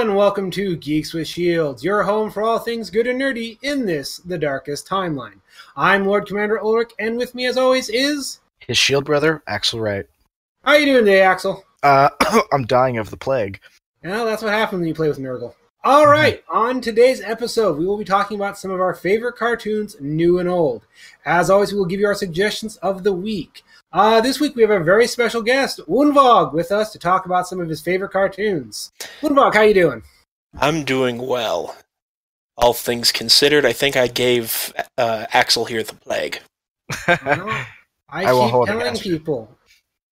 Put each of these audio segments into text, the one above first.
and welcome to Geeks with Shields, your home for all things good and nerdy in this, the darkest timeline. I'm Lord Commander Ulrich, and with me, as always, is his shield brother, Axel Wright. How are you doing today, Axel? Uh, I'm dying of the plague. Well, that's what happens when you play with Nurgle. All right, on today's episode, we will be talking about some of our favorite cartoons, new and old. As always, we will give you our suggestions of the week. Uh, this week we have a very special guest, Woonvog, with us to talk about some of his favorite cartoons. Woonvog, how you doing? I'm doing well. All things considered, I think I gave uh, Axel here the plague. I, I keep telling people,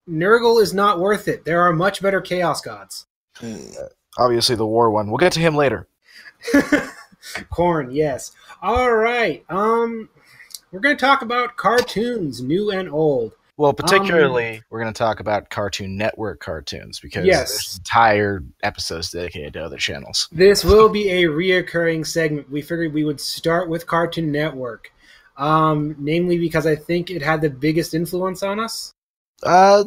Nurgle is not worth it. There are much better Chaos Gods. Hmm. Uh, obviously, the war one. We'll get to him later. Khorne, yes. All right. Um, we're going to talk about cartoons, new and old. Well, particularly, um, we're going to talk about Cartoon Network cartoons because yes. there's entire episodes dedicated to other channels. This will be a reoccurring segment. We figured we would start with Cartoon Network, um, namely because I think it had the biggest influence on us. Uh,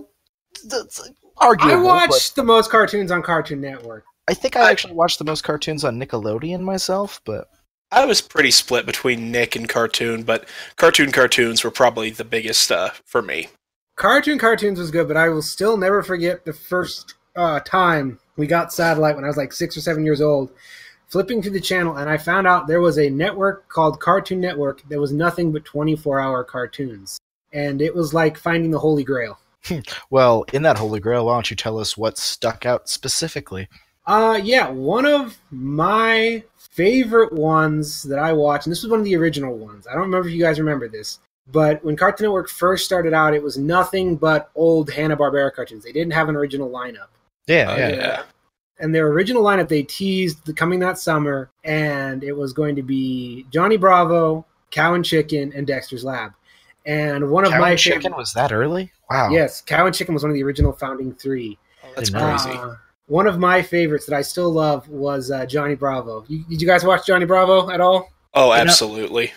that's arguable. I watched the most cartoons on Cartoon Network. I think I actually watched the most cartoons on Nickelodeon myself, but I was pretty split between Nick and Cartoon, but Cartoon cartoons were probably the biggest uh, for me. Cartoon Cartoons was good, but I will still never forget the first uh, time we got satellite when I was like six or seven years old. Flipping through the channel, and I found out there was a network called Cartoon Network that was nothing but 24 hour cartoons. And it was like finding the Holy Grail. well, in that Holy Grail, why don't you tell us what stuck out specifically? Uh, yeah, one of my favorite ones that I watched, and this was one of the original ones. I don't remember if you guys remember this, but when Cartoon Network first started out, it was nothing but old Hanna Barbera cartoons. They didn't have an original lineup. Yeah, yeah, yeah. And their original lineup they teased the coming that summer, and it was going to be Johnny Bravo, Cow and Chicken, and Dexter's Lab. And one of Cow my and Chicken favorite, was that early? Wow. Yes, Cow and Chicken was one of the original founding three. Oh, that's crazy. Uh, one of my favorites that I still love was uh, Johnny Bravo. You, did you guys watch Johnny Bravo at all? Oh, absolutely.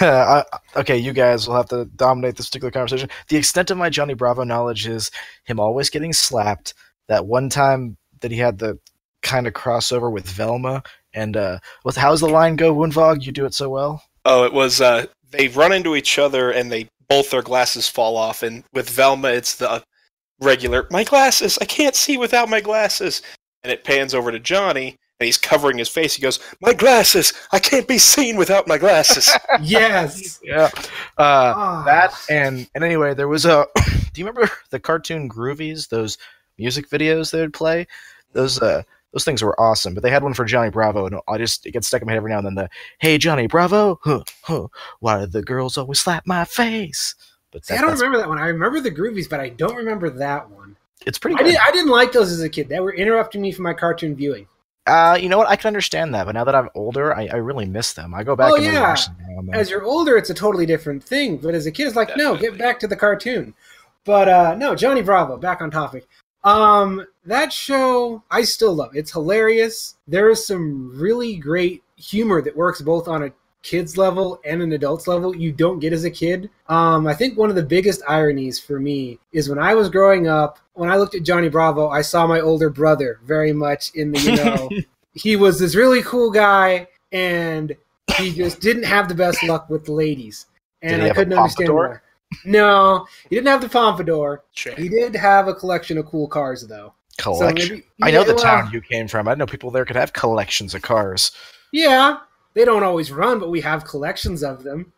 okay, you guys will have to dominate this particular conversation. The extent of my Johnny Bravo knowledge is him always getting slapped. That one time that he had the kind of crossover with Velma, and uh, with how's the line go, Woonvog? You do it so well. Oh, it was uh, they run into each other and they both their glasses fall off, and with Velma, it's the regular my glasses. I can't see without my glasses, and it pans over to Johnny, and he's covering his face. He goes, "My glasses! I can't be seen without my glasses." yes. Yeah. Uh, oh. That and and anyway, there was a. do you remember the cartoon Groovies? Those music videos they would play. Those uh those things were awesome. But they had one for Johnny Bravo, and I just it gets stuck in my head every now and then. The Hey Johnny Bravo, huh, huh, why do the girls always slap my face? But that, See, I don't remember that one. I remember the Groovies, but I don't remember that one. It's pretty. I, did, I didn't like those as a kid. They were interrupting me from my cartoon viewing. Uh, you know what? I can understand that, but now that I'm older, I, I really miss them. I go back. Oh yeah. As you're older, it's a totally different thing. But as a kid, it's like, Definitely. no, get back to the cartoon. But uh, no, Johnny Bravo. Back on topic. Um, that show I still love. It's hilarious. There is some really great humor that works both on a kids level and an adults level you don't get as a kid. Um, I think one of the biggest ironies for me is when I was growing up, when I looked at Johnny Bravo, I saw my older brother very much in the, you know, he was this really cool guy and he just didn't have the best luck with the ladies. And I couldn't understand why. No, he didn't have the pompadour. Shame. He did have a collection of cool cars, though. Collection. So maybe, I know the well, town you came from. I know people there could have collections of cars. Yeah, they don't always run, but we have collections of them.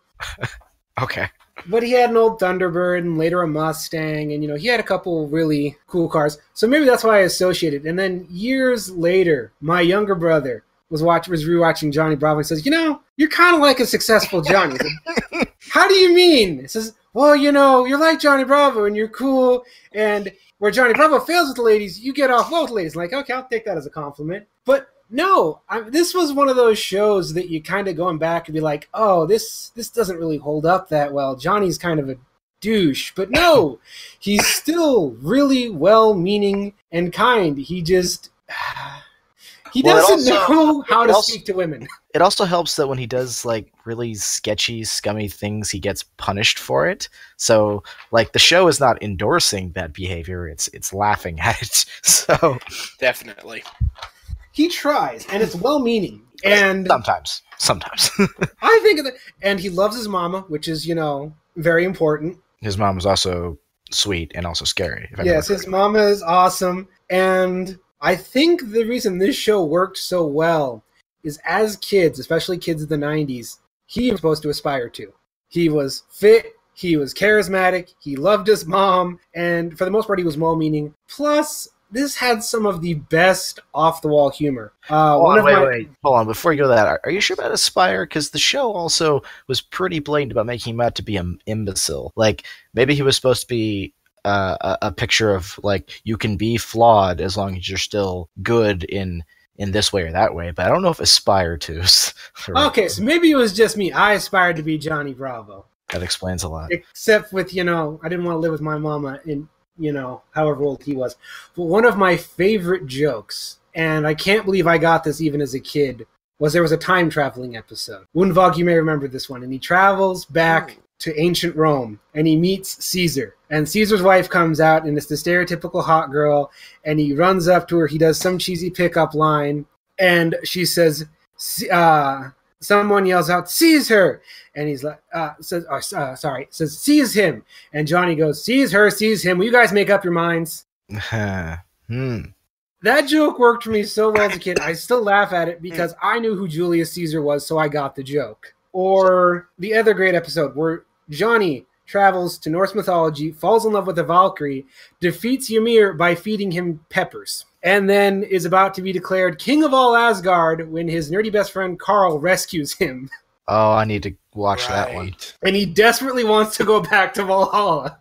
okay. But he had an old Thunderbird and later a Mustang, and you know he had a couple really cool cars. So maybe that's why I associated. And then years later, my younger brother was watch was rewatching Johnny Bravo and says, "You know, you're kind of like a successful Johnny." Said, How do you mean? He says, "Well, you know, you're like Johnny Bravo and you're cool, and where Johnny Bravo fails with the ladies, you get off well with the ladies." I'm like, okay, I'll take that as a compliment. But no, I, this was one of those shows that you kind of going back and be like, oh, this this doesn't really hold up that well. Johnny's kind of a douche, but no, he's still really well-meaning and kind. He just he well, doesn't also, know how to also, speak to women. It also helps that when he does like really sketchy, scummy things, he gets punished for it. So, like, the show is not endorsing that behavior; it's it's laughing at it. So, definitely. He tries, and it's well-meaning. And sometimes, sometimes. I think that, and he loves his mama, which is you know very important. His mom was also sweet and also scary. Yes, his mama is awesome, and I think the reason this show worked so well is as kids, especially kids of the '90s, he was supposed to aspire to. He was fit, he was charismatic, he loved his mom, and for the most part, he was well-meaning. Plus, this had some of the best off the wall humor. Uh, Hold on, wait, my... wait, hold on. Before you go to that, are, you sure about Aspire? Because the show also was pretty blatant about making him out to be an imbecile. Like maybe he was supposed to be uh, a, a picture of like you can be flawed as long as you're still good in in this way or that way. But I don't know if aspire to. okay, so maybe it was just me. I aspired to be Johnny Bravo. That explains a lot. Except with you know, I didn't want to live with my mama in you know, however old he was. But one of my favorite jokes, and I can't believe I got this even as a kid, was there was a time traveling episode. Woonvog, you may remember this one, and he travels back oh. to ancient Rome and he meets Caesar. And Caesar's wife comes out and it's the stereotypical hot girl, and he runs up to her, he does some cheesy pickup line, and she says, uh, someone yells out, "Seize her!" And he's like, uh, says, oh, uh, "Sorry," says, "Seize him!" And Johnny goes, "Seize her, seize him." Will you guys make up your minds? hmm. That joke worked for me so well as a kid. I still laugh at it because I knew who Julius Caesar was, so I got the joke. Or the other great episode where Johnny travels to Norse mythology, falls in love with a Valkyrie, defeats Ymir by feeding him peppers and then is about to be declared king of all Asgard when his nerdy best friend Carl rescues him. Oh, I need to watch right. that one. And he desperately wants to go back to Valhalla.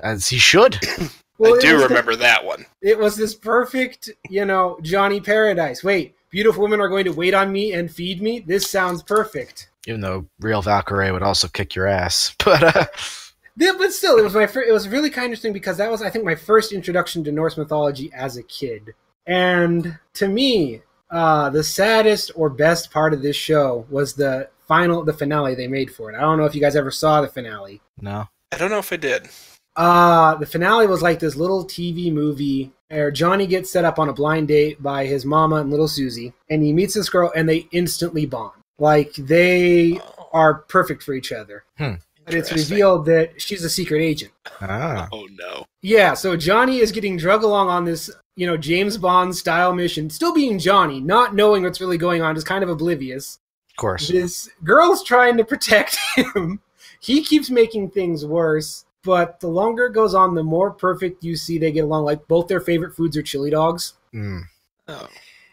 As he should. well, I do remember the, that one. It was this perfect, you know, Johnny Paradise. Wait, beautiful women are going to wait on me and feed me? This sounds perfect. Even though real Valkyrie would also kick your ass. But uh yeah, but still, it was my fir- it was really kind of interesting because that was I think my first introduction to Norse mythology as a kid, and to me, uh, the saddest or best part of this show was the final the finale they made for it. I don't know if you guys ever saw the finale. No, I don't know if I did. Uh, the finale was like this little TV movie where Johnny gets set up on a blind date by his mama and little Susie, and he meets this girl, and they instantly bond. Like they are perfect for each other. Hmm but it's revealed that she's a secret agent. Ah. Oh no. Yeah, so Johnny is getting drug along on this, you know, James Bond style mission, still being Johnny, not knowing what's really going on, just kind of oblivious. Of course. This girl's trying to protect him. he keeps making things worse, but the longer it goes on, the more perfect you see they get along. Like both their favorite foods are chili dogs. Mm. Oh.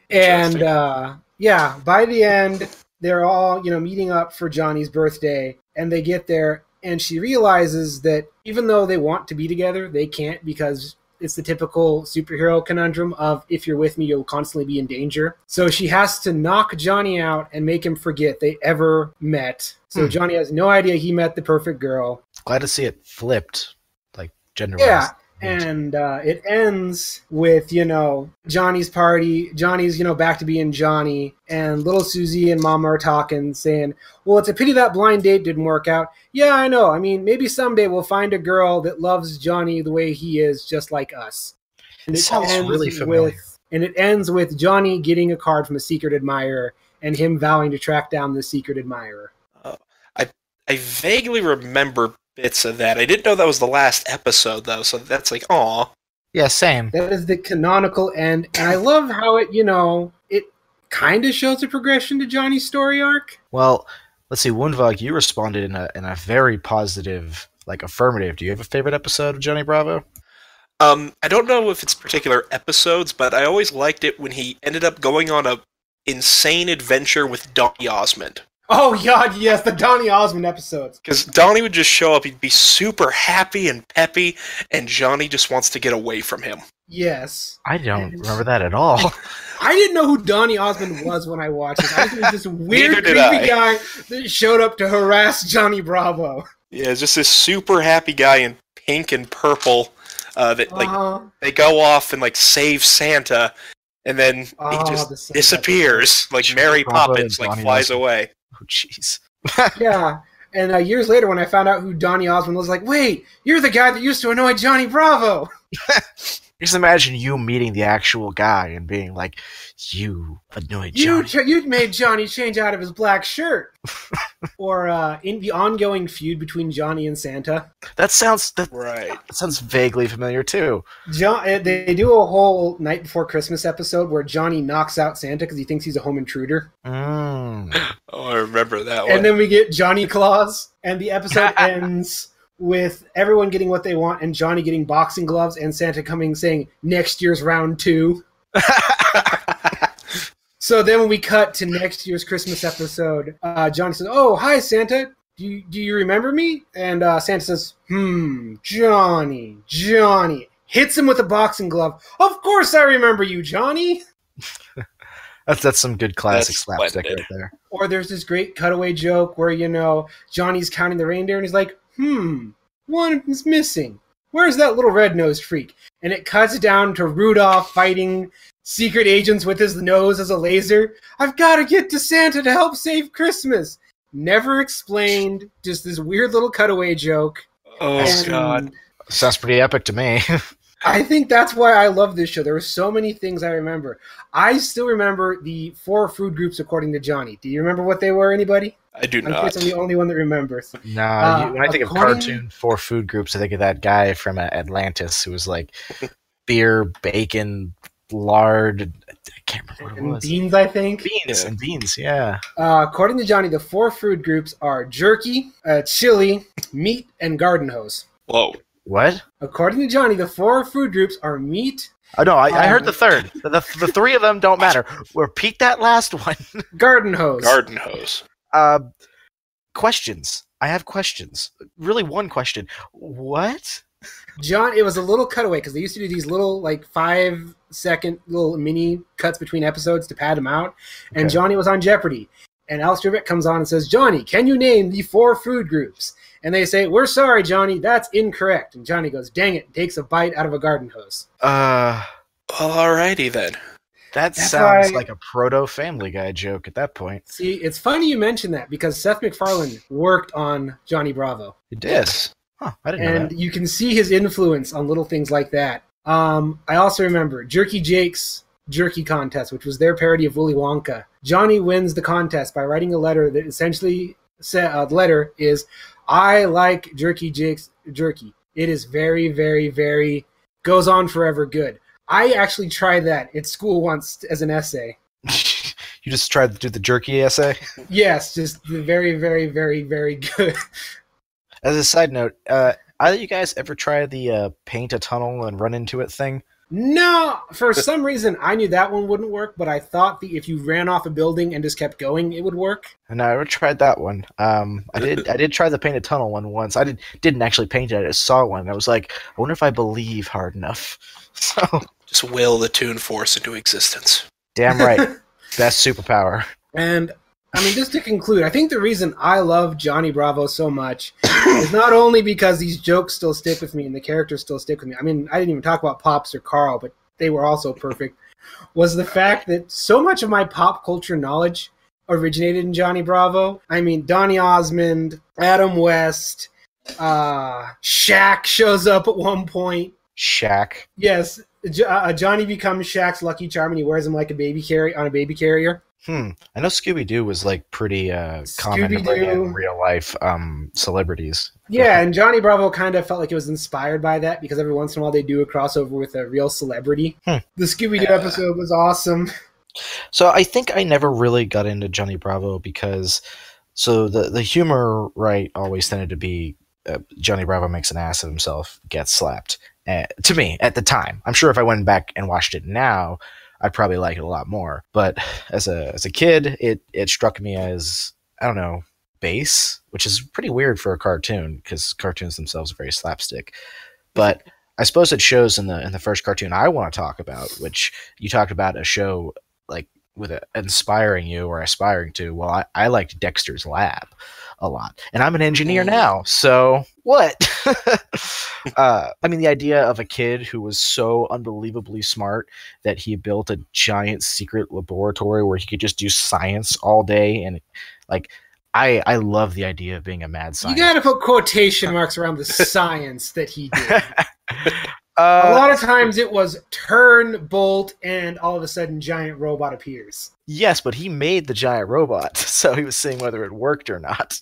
And uh, yeah, by the end, they're all, you know, meeting up for Johnny's birthday and they get there and she realizes that even though they want to be together, they can't because it's the typical superhero conundrum of if you're with me, you'll constantly be in danger. So she has to knock Johnny out and make him forget they ever met. So hmm. Johnny has no idea he met the perfect girl. Glad to see it flipped, like gender. Yeah, and uh, it ends with you know Johnny's party. Johnny's you know back to being Johnny, and little Susie and Mama are talking, saying, "Well, it's a pity that blind date didn't work out." Yeah, I know. I mean, maybe someday we'll find a girl that loves Johnny the way he is, just like us. And it, sounds really familiar. With, and it ends with Johnny getting a card from a secret admirer and him vowing to track down the secret admirer. Uh, I I vaguely remember bits of that. I didn't know that was the last episode though, so that's like, aw. Yeah, same. That is the canonical end, and I love how it, you know, it kind of shows a progression to Johnny's story arc. Well, let's see, Woonvog, you responded in a in a very positive, like affirmative. Do you have a favorite episode of Johnny Bravo? Um, I don't know if it's particular episodes, but I always liked it when he ended up going on a insane adventure with Donny Osmond. Oh God, yes, the Donny Osmond episodes. Because Donny would just show up, he'd be super happy and peppy, and Johnny just wants to get away from him. Yes. I don't and remember that at all. I didn't know who Donny Osmond was when I watched it. I was this weird, creepy I. guy that showed up to harass Johnny Bravo. Yeah, just this super happy guy in pink and purple. Uh, that like uh-huh. they go off and like save Santa, and then he oh, just disappears like Mary Poppins, like flies away. Oh, jeez. yeah. And uh, years later, when I found out who Donny Osmond was, like, wait, you're the guy that used to annoy Johnny Bravo. Just imagine you meeting the actual guy and being like, "You annoyed You Johnny." ch- you made Johnny change out of his black shirt, or uh, in the ongoing feud between Johnny and Santa. that sounds that, Right. that sounds vaguely familiar too. John, uh, they do a whole night before Christmas episode where Johnny knocks out Santa because he thinks he's a home intruder, Mm. Oh, I remember that one. and then we get Johnny Claus, and the episode ends with everyone getting what they want and Johnny getting boxing gloves and Santa coming saying next year's round two. So then when we cut to next year's Christmas episode, uh, Johnny says, "Oh, hi Santa. Do you, do you remember me?" And uh, Santa says, "Hmm, Johnny, Johnny." Hits him with a boxing glove. Of course I remember you, Johnny. That's that's some good classic That's slapstick splendid. right there. Or there's this great cutaway joke where you know Johnny's counting the reindeer and he's like, "Hmm, one is missing. Where's that little red-nosed freak?" And it cuts down to Rudolph fighting secret agents with his nose as a laser. I've got to get to Santa to help save Christmas. Never explained. Just this weird little cutaway joke. oh And God. Sounds pretty epic to me. I think that's why I love this show. There were so many things I remember. I still remember the four food groups according to Johnny. Do you remember what they were? Anybody? I do I'm not. I'm the only one that remembers. Nah, Uh, when I think of cartoon four food groups, I think of that guy from uh, Atlantis who was like beer, bacon, lard. I can't remember what it And was. beans, I think. Beans Yeah. and beans, yeah. Uh, according to Johnny, the four food groups are jerky, uh, chili, meat, and garden hose. Whoa. What? According to Johnny, the four food groups are meat, Oh no, I, I heard Um, the third. The, the, the three of them don't matter. Repeat that last one. garden hose. Garden hose. Uh, questions. I have questions. Really, one question. What? John, it was a little cutaway because they used to do these little like five second little mini cuts between episodes to pad them out. And Okay. Johnny was on Jeopardy, and Alex Trebek comes on and says, "Johnny, can you name the four food groups?" And they say, "We're sorry, Johnny, that's incorrect." And Johnny goes, "Dang it!" takes a bite out of a garden hose. Uh, well, Alrighty then. that That's sounds why- like a proto Family Guy joke at that point. See, it's funny you mention that because Seth MacFarlane worked on Johnny Bravo. It did. Huh, I didn't know and that. you can see his influence on little things like that. Um, I also remember Jerky Jake's Jerky Contest, which was their parody of Willy Wonka. Johnny wins the contest by writing a letter that essentially said, uh, the letter is, "I like Jerky Jake's jerky. It is very, very, very goes on forever good." I actually tried that at school once as an essay. you just tried to do the jerky essay. Yes, just the very, very, very, very good. As a side note, uh, either you guys ever try the uh, paint a tunnel and run into it thing? No, for some reason I knew that one wouldn't work, but I thought that if you ran off a building and just kept going, it would work. And I never tried that one. Um, I did. I did try the painted tunnel one once. I did didn't actually paint it. I just saw one. I was like, I wonder if I believe hard enough. So Just will the Toon Force into existence. damn right, best superpower. And I mean, just to conclude, I think the reason I love Johnny Bravo so much is not only because these jokes still stick with me and the characters still stick with me. I mean, I didn't even talk about Pops or Carl, but they were also perfect. Was the fact that so much of my pop culture knowledge originated in Johnny Bravo. I mean, Donny Osmond, Adam West, uh, Shaq shows up at one point. Shaq. Yes, uh, Johnny becomes Shaq's lucky charm and he wears him like a baby carry on a baby carrier. Hmm. I know Scooby Doo was like pretty uh, common to bring in real life um, celebrities. Yeah, and Johnny Bravo kind of felt like it was inspired by that because every once in a while they do a crossover with a real celebrity. Hmm. The Scooby Doo Yeah. episode was awesome. So I think I never really got into Johnny Bravo because so the the humor right always tended to be uh, Johnny Bravo makes an ass of himself, gets slapped. Uh, to me at the time, I'm sure if I went back and watched it now, I'd probably like it a lot more. But as a as a kid, it it struck me as I don't know base, which is pretty weird for a cartoon because cartoons themselves are very slapstick. But I suppose it shows in the in the first cartoon I want to talk about, which you talked about a show like with a, inspiring you or aspiring to. Well, I, I liked Dexter's Lab a lot, and I'm an engineer now. So what? uh, I mean, the idea of a kid who was so unbelievably smart that he built a giant secret laboratory where he could just do science all day, and like. I, I love the idea of being a mad scientist. You got to put quotation marks around the science that he did. Uh, a lot of times it was turn, bolt, and all of a sudden giant robot appears. Yes, but he made the giant robot, so he was seeing whether it worked or not.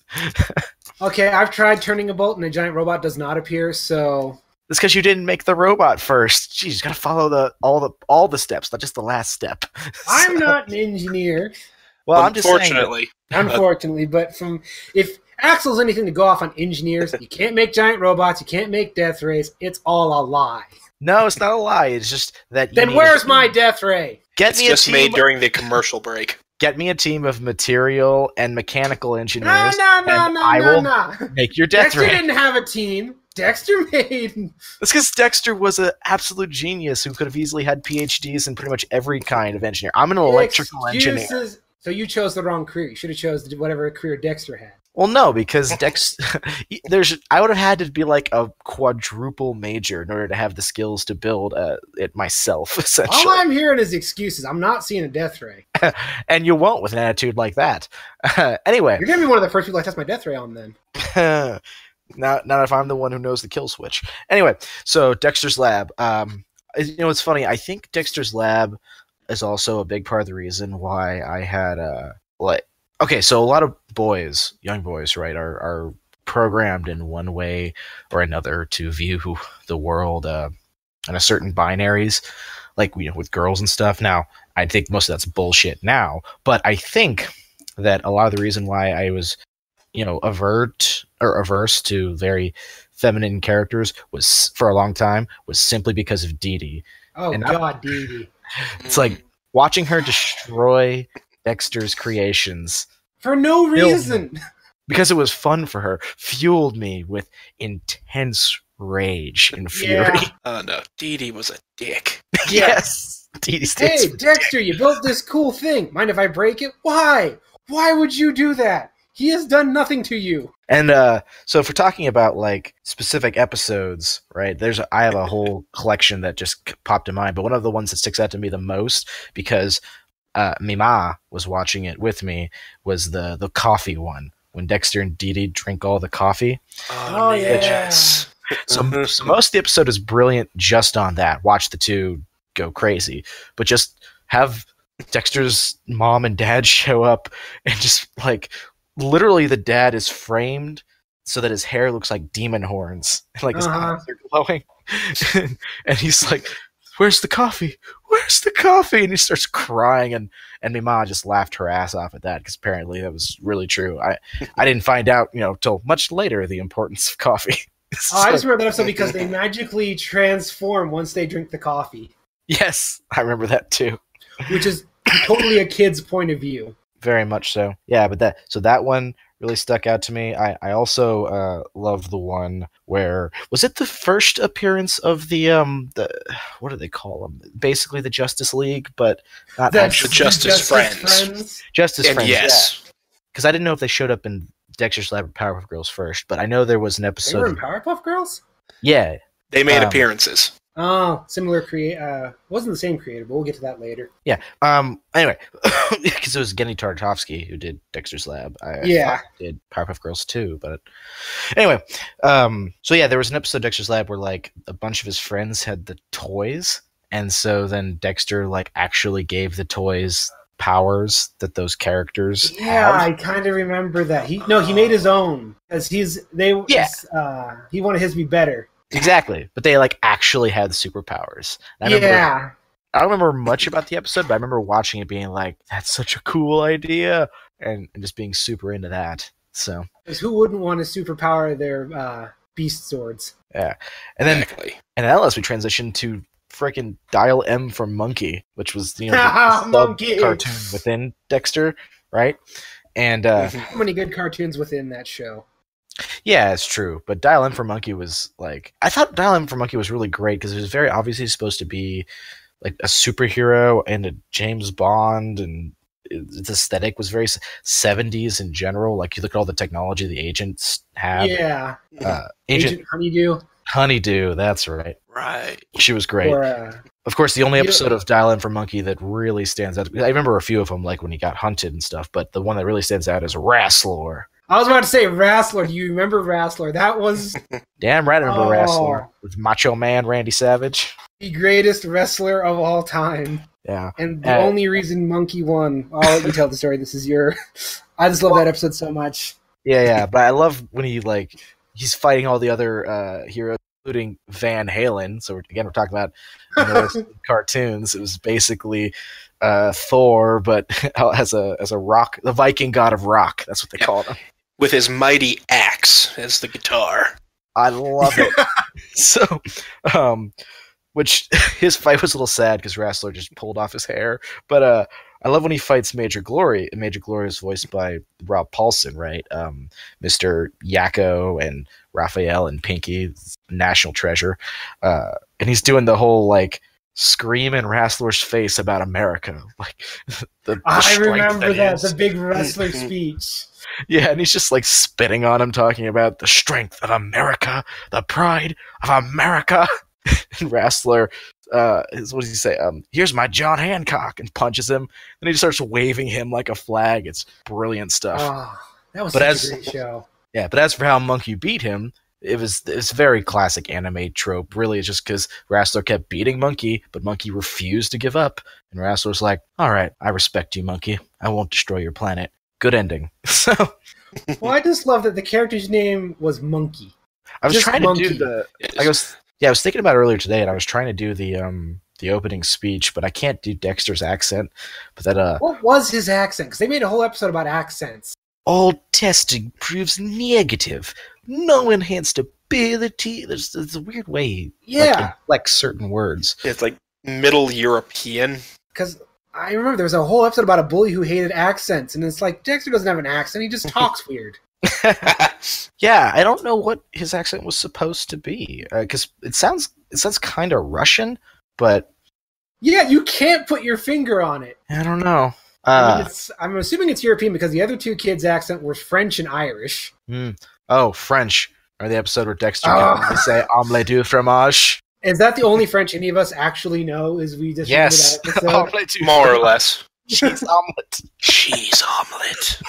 okay, I've tried turning a bolt and the giant robot does not appear, so it's because you didn't make the robot first. Jeez, you gotta follow the all the all the steps, not just the last step. I'm not an engineer. Well, I'm just unfortunately, unfortunately, but from if Axel's anything to go off on engineers. you can't make giant robots. You can't make death rays. It's all a lie. No, it's not a lie. It's just that. Then where's my death ray? Get it's me just made during the commercial break. Get me a team of material and mechanical engineers. No, no, no, no, I no, will no. Make your death ray. Dexter ray. didn't have a team. Dexter made. That's because Dexter was an absolute genius who could have easily had PhDs in pretty much every kind of engineer. I'm an electrical Excuses. engineer. So you chose the wrong career. You should have chose whatever career Dexter had. Well, no, because Dex, there's I would have had to be like a quadruple major in order to have the skills to build uh, it myself. Essentially, all I'm hearing is excuses. I'm not seeing a death ray, and you won't with an attitude like that. anyway, you're gonna be one of the first people I test my death ray on. Then, not not if I'm the one who knows the kill switch. Anyway, so Dexter's lab. Um, you know, it's funny. I think Dexter's lab is also a big part of the reason why I had uh like okay, so a lot of boys, young boys, right, are are programmed in one way or another to view the world uh, in a certain binaries, like you know, with girls and stuff. Now, I think most of that's bullshit now, but I think that a lot of the reason why I was, you know, avert or averse to very feminine characters was for a long time was simply because of Dee Dee. Oh and God, Dee Dee. It's like watching her destroy Dexter's creations for no reason. Because it was fun for her, fueled me with intense rage and fury. Yeah. Oh no, Dee Dee was a dick. yes. Dee Dee Hey, Dexter, you built this cool thing. Mind if I break it? Why? Why would you do that? He has done nothing to you. And uh, so, if we're talking about like specific episodes, right? There's I have a whole collection that just popped in mind, but one of the ones that sticks out to me the most because uh, Mima was watching it with me was the the coffee one when Dexter and Dee Dee drink all the coffee. Oh, oh yes. so, so most of the episode is brilliant just on that. Watch the two go crazy, but just have Dexter's mom and dad show up and just like literally the dad is framed so that his hair looks like demon horns, like his uh-huh. eyes are glowing, and he's like, "Where's the coffee? Where's the coffee?" And he starts crying, and and Mima just laughed her ass off at that because apparently that was really true. I I didn't find out, you know, till much later the importance of coffee. oh, I just remember that episode because they magically transform once they drink the coffee. Yes, I remember that too. Which is totally a kid's point of view very much so. Yeah, but that so that one really stuck out to me. I I also uh, love the one where was it the first appearance of the um the what do they call them? Basically the Justice League, but not the, actually Justice, Justice Friends. Friends. Justice and Friends. Yes. Because I didn't know if they showed up in Dexter's Lab or Powerpuff Girls first, but I know there was an episode. They were in Powerpuff Girls. Yeah, they made um, appearances. Oh, similar create. Uh, wasn't the same creator, but we'll get to that later. Yeah. Um. Anyway, because it was Genndy Tartakovsky who did Dexter's Lab. I, yeah. Did Powerpuff Girls too, but anyway. Um. So yeah, there was an episode of Dexter's Lab where like a bunch of his friends had the toys, and so then Dexter like actually gave the toys powers that those characters. Yeah, have. I kind of remember that. He no, he made his own because he's they. Yeah. Uh, he wanted his to be better. Exactly, but they like actually had superpowers. I remember, yeah. I don't remember much about the episode, but I remember watching it being like, "That's such a cool idea," and, and just being super into that. So, because who wouldn't want to superpower their uh, beast swords? Yeah, and then exactly. and then as we transition to freaking Dial M for Monkey, which was you know the, the cartoon within Dexter, right? And uh, how many good cartoons within that show? Yeah, it's true. But Dial M for Monkey was like I thought Dial M for Monkey was really great because it was very obviously supposed to be like a superhero and a James Bond and its aesthetic was very 70s in general. Like you look at all the technology the agents have. Yeah. Uh, Agent, Agent Honeydew. Honeydew, that's right. Right. She was great. Or, uh, Of course, the only You- episode of Dial M for Monkey that really stands out. I remember a few of them, like when he got hunted and stuff. But the one that really stands out is Rasslor. I was about to say Wrestler. Do you remember Wrestler? That was Damn right, I remember Oh. Rasslor with Macho Man Randy Savage. the greatest wrestler of all time, Yeah, and the only reason Monkey won. I'll let you tell the story. This is your. I just love that episode so much. yeah, yeah. but I love when he like he's fighting all the other uh, heroes, including Valhallen. So we're, again, we're talking about you know, those cartoons. It was basically uh, Thor, but as a as a rock, the Viking god of rock. That's what they Yeah. called him. With his mighty axe as the guitar. I love it. so, um, which his fight was a little sad because Wrestler just pulled off his hair. But uh, I love when he fights Major Glory. and Major Glory is voiced by Rob Paulsen, right? Um, Mr. Yakko and Raphael and Pinky, national treasure. Uh, and he's doing the whole like scream in Wrestler's face about America, like the, the I remember that, that is. the big wrestler speech. Yeah, and he's just like spitting on him, talking about the strength of America, the pride of America. and Wrestler, uh, is, what does he say? Um, here's my John Hancock, and punches him. And he just starts waving him like a flag. It's brilliant stuff. Oh, that was But as- a great show. Yeah, but as for how Monkey beat him, it was it's very classic anime trope. Really, it's just because Wrestler kept beating Monkey, but Monkey refused to give up, and Wrestler's like, "All right, I respect you, Monkey. I won't destroy your planet." Good ending. So Well, I just love that the character's name was Monkey. I was Just trying Monkey. to do the I was yeah, I was thinking about it earlier today, and I was trying to do the um the opening speech, but I can't do Dexter's accent. But that uh, What was his accent? Because they made a whole episode about accents. all testing proves negative. No enhanced ability. There's, there's a weird way he Yeah, like, inflects certain words. It's like Middle European. because I remember there was a whole episode about a bully who hated accents, and it's like Dexter doesn't have an accent; he just talks weird. Yeah, I don't know what his accent was supposed to be because it sounds it sounds kind of Russian, but Yeah, you can't put your finger on it. I don't know. I mean, Uh, it's, I'm assuming it's European because the other two kids' accent were French and Irish. hmm. Oh, French. Or the episode where Dexter Oh. only say omelette du fromage. Is that the only French any of us actually know? Is we just remember Yes, that episode? omelette du More or less. Cheese omelet. Cheese omelet.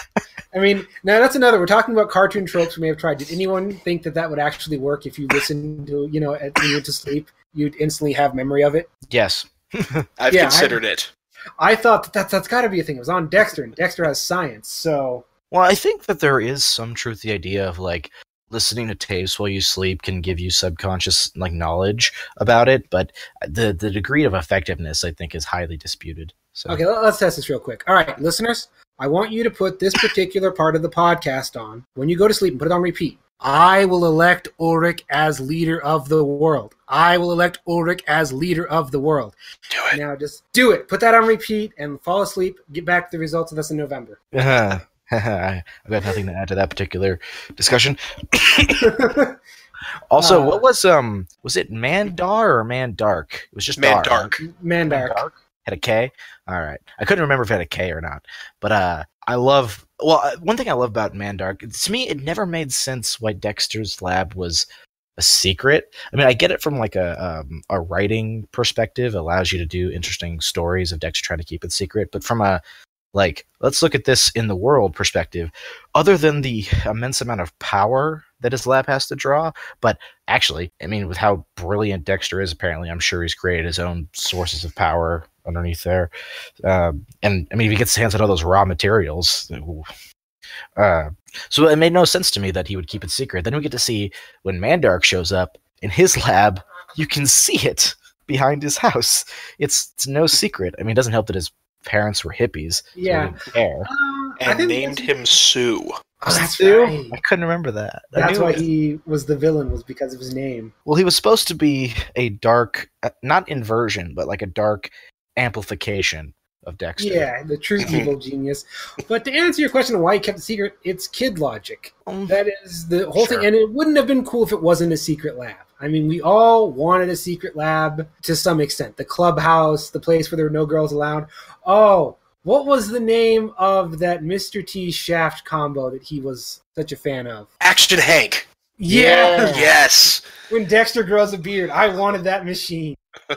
I mean, now that's another. We're talking about cartoon tropes we may have tried. Did anyone think that that would actually work if you listen to, you know, at, when you went to sleep, you'd instantly have memory of it? Yes. I've Yeah, I- considered it. I thought that that's, that's got to be a thing. It was on Dexter, and Dexter has science, so Well, I think that there is some truth to the idea of like listening to tapes while you sleep can give you subconscious like knowledge about it, but the the degree of effectiveness I think is highly disputed. So Okay, let- let's test this real quick. All right, listeners, I want you to put this particular part of the podcast on when you go to sleep and put it on repeat. I will elect Ulrich as leader of the world. I will elect Ulrich as leader of the world. Do it. Now just do it. Put that on repeat and fall asleep. Get back the results of this in November. Uh-huh. I've got nothing to add to that particular discussion. Also, Uh, what was um was it Mandar or Mandark? It was just Dar, Mandark. right? Mandark. Mandark had a K. All right, I couldn't remember if it had a K or not. But uh, I love. Well, uh, one thing I love about Mandark to me, it never made sense why Dexter's lab was a secret. I mean, I get it from like a um, a writing perspective, it allows you to do interesting stories of Dexter trying to keep it secret. But from a like, let's look at this in the world perspective. Other than the immense amount of power that his lab has to draw, but actually, I mean, with how brilliant Dexter is, apparently, I'm sure he's created his own sources of power underneath there. Um, and I mean, if he gets his hands on all those raw materials, uh, so it made no sense to me that he would keep it secret. Then we get to see when Mandark shows up in his lab, you can see it behind his house. It's, it's no secret. I mean, it doesn't help that his parents were hippies. so Yeah. didn't care. Uh, And named him Sue. Oh, that's Stu? right. I couldn't remember that. That's why it- he was the villain was because of his name. Well, he was supposed to be a dark, uh, not inversion, but like a dark amplification of Dexter. Yeah, the true Mhm. evil genius. But to answer your question why he kept it secret, it's kid logic. Um, That is the whole Sure. thing, and it wouldn't have been cool if it wasn't a secret lab. I mean, we all wanted a secret lab to some extent. The clubhouse, the place where there were no girls allowed. Oh, what was the name of that Mr. T Shaft combo that he was such a fan of? Action Hank. Yeah. Yes. When Dexter grows a beard, I wanted that machine.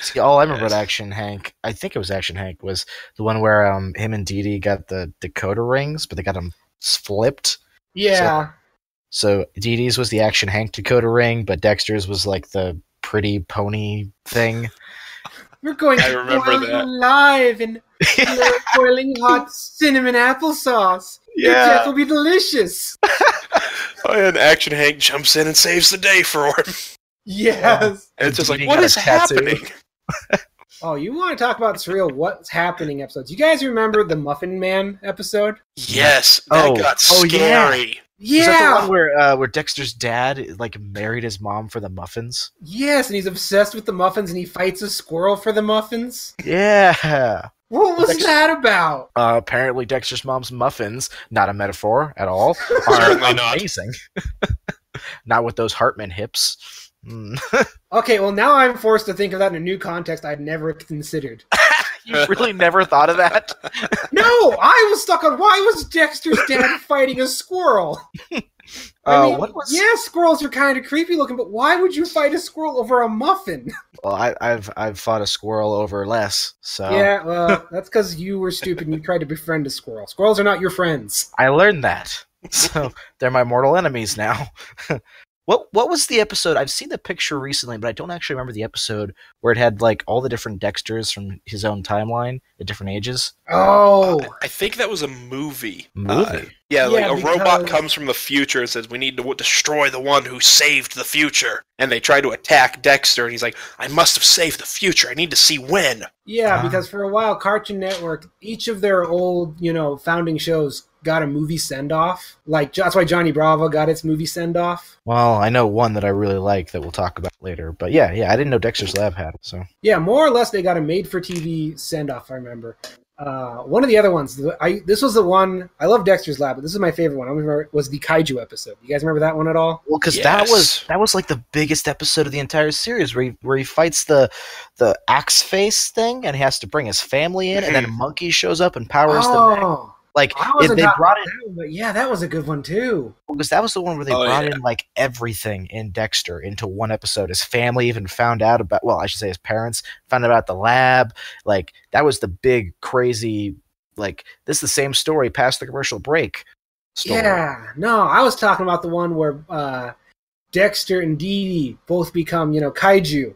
See, all I remember Yes. about Action Hank, I think it was Action Hank, was the one where um him and Dee Dee got the Dakota rings, but they got them flipped. Yeah. So Dee Dee's was the Action Hank Dakota ring, but Dexter's was like the pretty pony thing. We're going I to remember boil that. you alive in boiling hot cinnamon applesauce. Your death will be delicious. Oh, and Action Hank jumps in and saves the day for him. Yes. And it's just like, Dee Dee what got a is tattoo. happening? Oh, you want to talk about surreal what's happening episodes? You guys remember the Muffin Man episode? Yes, that Oh. got Oh, yeah. Scary. Is that the Yeah. one where uh, where Dexter's dad like married his mom for the muffins? Yes, and he's obsessed with the muffins and he fights a squirrel for the muffins. Yeah. What was Dexter- that about? Uh, apparently, Dexter's mom's muffins, not a metaphor at all, are Certainly not. amazing. not with those Hartman hips. Mm. Okay, well now I'm forced to think of that in a new context I'd never considered. You really never thought of that? No, I was stuck on why was Dexter's dad fighting a squirrel? I Uh, mean, what was? Yeah, squirrels are kind of creepy looking, but why would you fight a squirrel over a muffin? Well, I, I've I've fought a squirrel over less, so Yeah, well, that's because you were stupid and you tried to befriend a squirrel. Squirrels are not your friends. I learned that. So they're my mortal enemies now. What what was the episode? I've seen the picture recently, but I don't actually remember the episode where it had like all the different Dexters from his own timeline at different ages. Oh, I think that was a movie. Movie. Uh, yeah, like Yeah, a robot comes from the future and says, "We need to destroy the one who saved the future." And they try to attack Dexter, and he's like, "I must have saved the future. I need to see when." yeah, Ah. because for a while, Cartoon Network, each of their old, you know, founding shows got a movie send off. Like that's why Johnny Bravo got its movie send off. Well, I know one that I really like that we'll talk about later. But yeah, yeah, I didn't know Dexter's Lab had. it, So Yeah, more or less, they got a made-for-TV send-off. I remember. Uh, one of the other ones, I this was the one I love Dexter's Lab, but this is my favorite one. I remember was the Kaiju episode. You guys remember that one at all? well, because that was that was like the biggest episode of the entire series where he where he fights the the axe face thing and he has to bring his family in, and then a monkey shows up and powers them. Back. oh, Like I it, wasn't they brought about in that but yeah, that was a good one too. because that was the one where they Oh, brought yeah. in like everything in Dexter into one episode. His family even found out about well, I should say his parents found out about the lab. Like that was the big crazy like this is the same story past the commercial break. Story. Yeah, no, I was talking about the one where uh, Dexter and Dee Dee both become, you know, kaiju,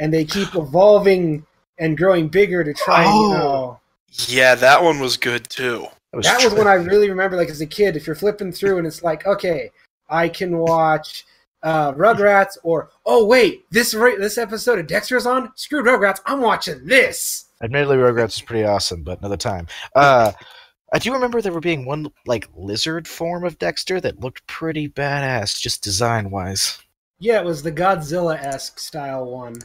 and they keep evolving and growing bigger to try. and, you Oh. know, Yeah, that one was good too. That was, that was when I really remember, like as a kid, if you're flipping through and it's like, okay, I can watch uh, Rugrats, or oh wait, this this episode of Dexter's on. Screw Rugrats, I'm watching this. Admittedly, Rugrats is pretty awesome, but another time. Uh, I do remember there were being one like lizard form of Dexter that looked pretty badass, just design wise. Yeah, it was the Godzilla esque style one.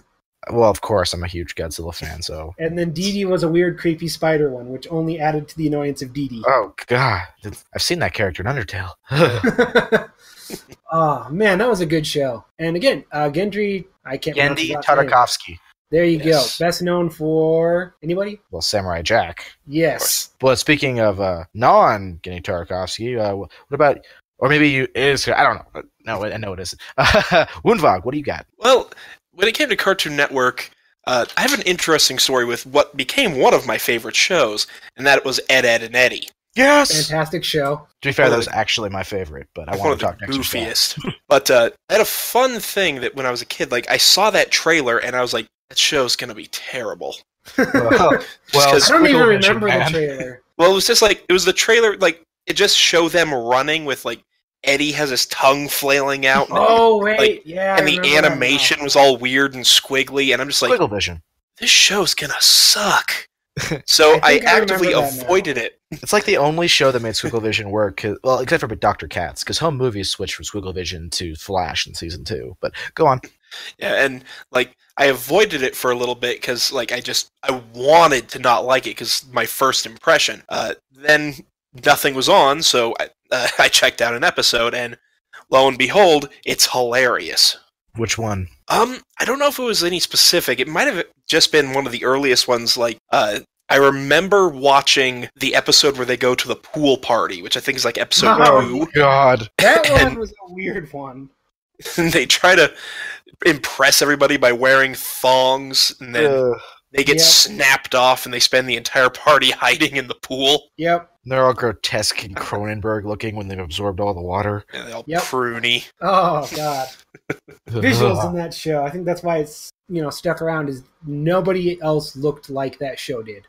Well, of course, I'm a huge Godzilla fan, so. And then Dee Dee was a weird, creepy spider one, which only added to the annoyance of Dee Dee. Oh god, I've seen that character in Undertale. oh man, that was a good show. And again, uh, Gendry, I can't pronounce his Genndy last. Tartakovsky. There you Yes. go. Best known for anybody? Well, Samurai Jack. Yes. But speaking of uh, non Genndy Tartakovsky, uh, what about, or maybe you it is I don't know. No, I know it isn't. Woonvog, what do you got? Well, when it came to Cartoon Network, uh, I have an interesting story with what became one of my favorite shows, and that was Ed, Edd, and Eddy. Yes. Fantastic show. To be fair, that was actually my favorite, but I one want to talk next. goofiest. but uh, I had a fun thing that when I was a kid, like I saw that trailer and I was like, that show's gonna be terrible. Well, I don't even Squiggle Vision, remember the trailer. Well, it was just like it was the trailer, like it just showed them running with like Eddy has his tongue flailing out, and, Oh wait, Like, yeah. I and the remember that animation was all weird and squiggly, and I'm just like, Squiggle Vision. this show's gonna suck. So I I, think I actively now. avoided it. It's like the only show that made Squiggle Vision work. 'cause- Well, except for Doctor Katz, because Home Movies switched from Squiggle Vision to Flash in season two. But go on. Yeah, and like I avoided it for a little bit because like I just I wanted to not like it because my first impression. Uh, then nothing was on, so I, uh, I checked out an episode, and lo and behold, it's hilarious. Which one? Um, I don't know if it was any specific. It might have just been one of the earliest ones. Like, uh, I remember watching the episode where they go to the pool party, which I think is like episode Oh, two. God. That one was a weird one. They try to impress everybody by wearing thongs, and then Ugh. they get Yep. snapped off, and they spend the entire party hiding in the pool. Yep. They're all grotesque and Cronenberg looking when they've absorbed all the water. And they're all Yep. pruny. Oh god. Visuals in that show. I think that's why it's you know stuck around. Is nobody else looked like that show did.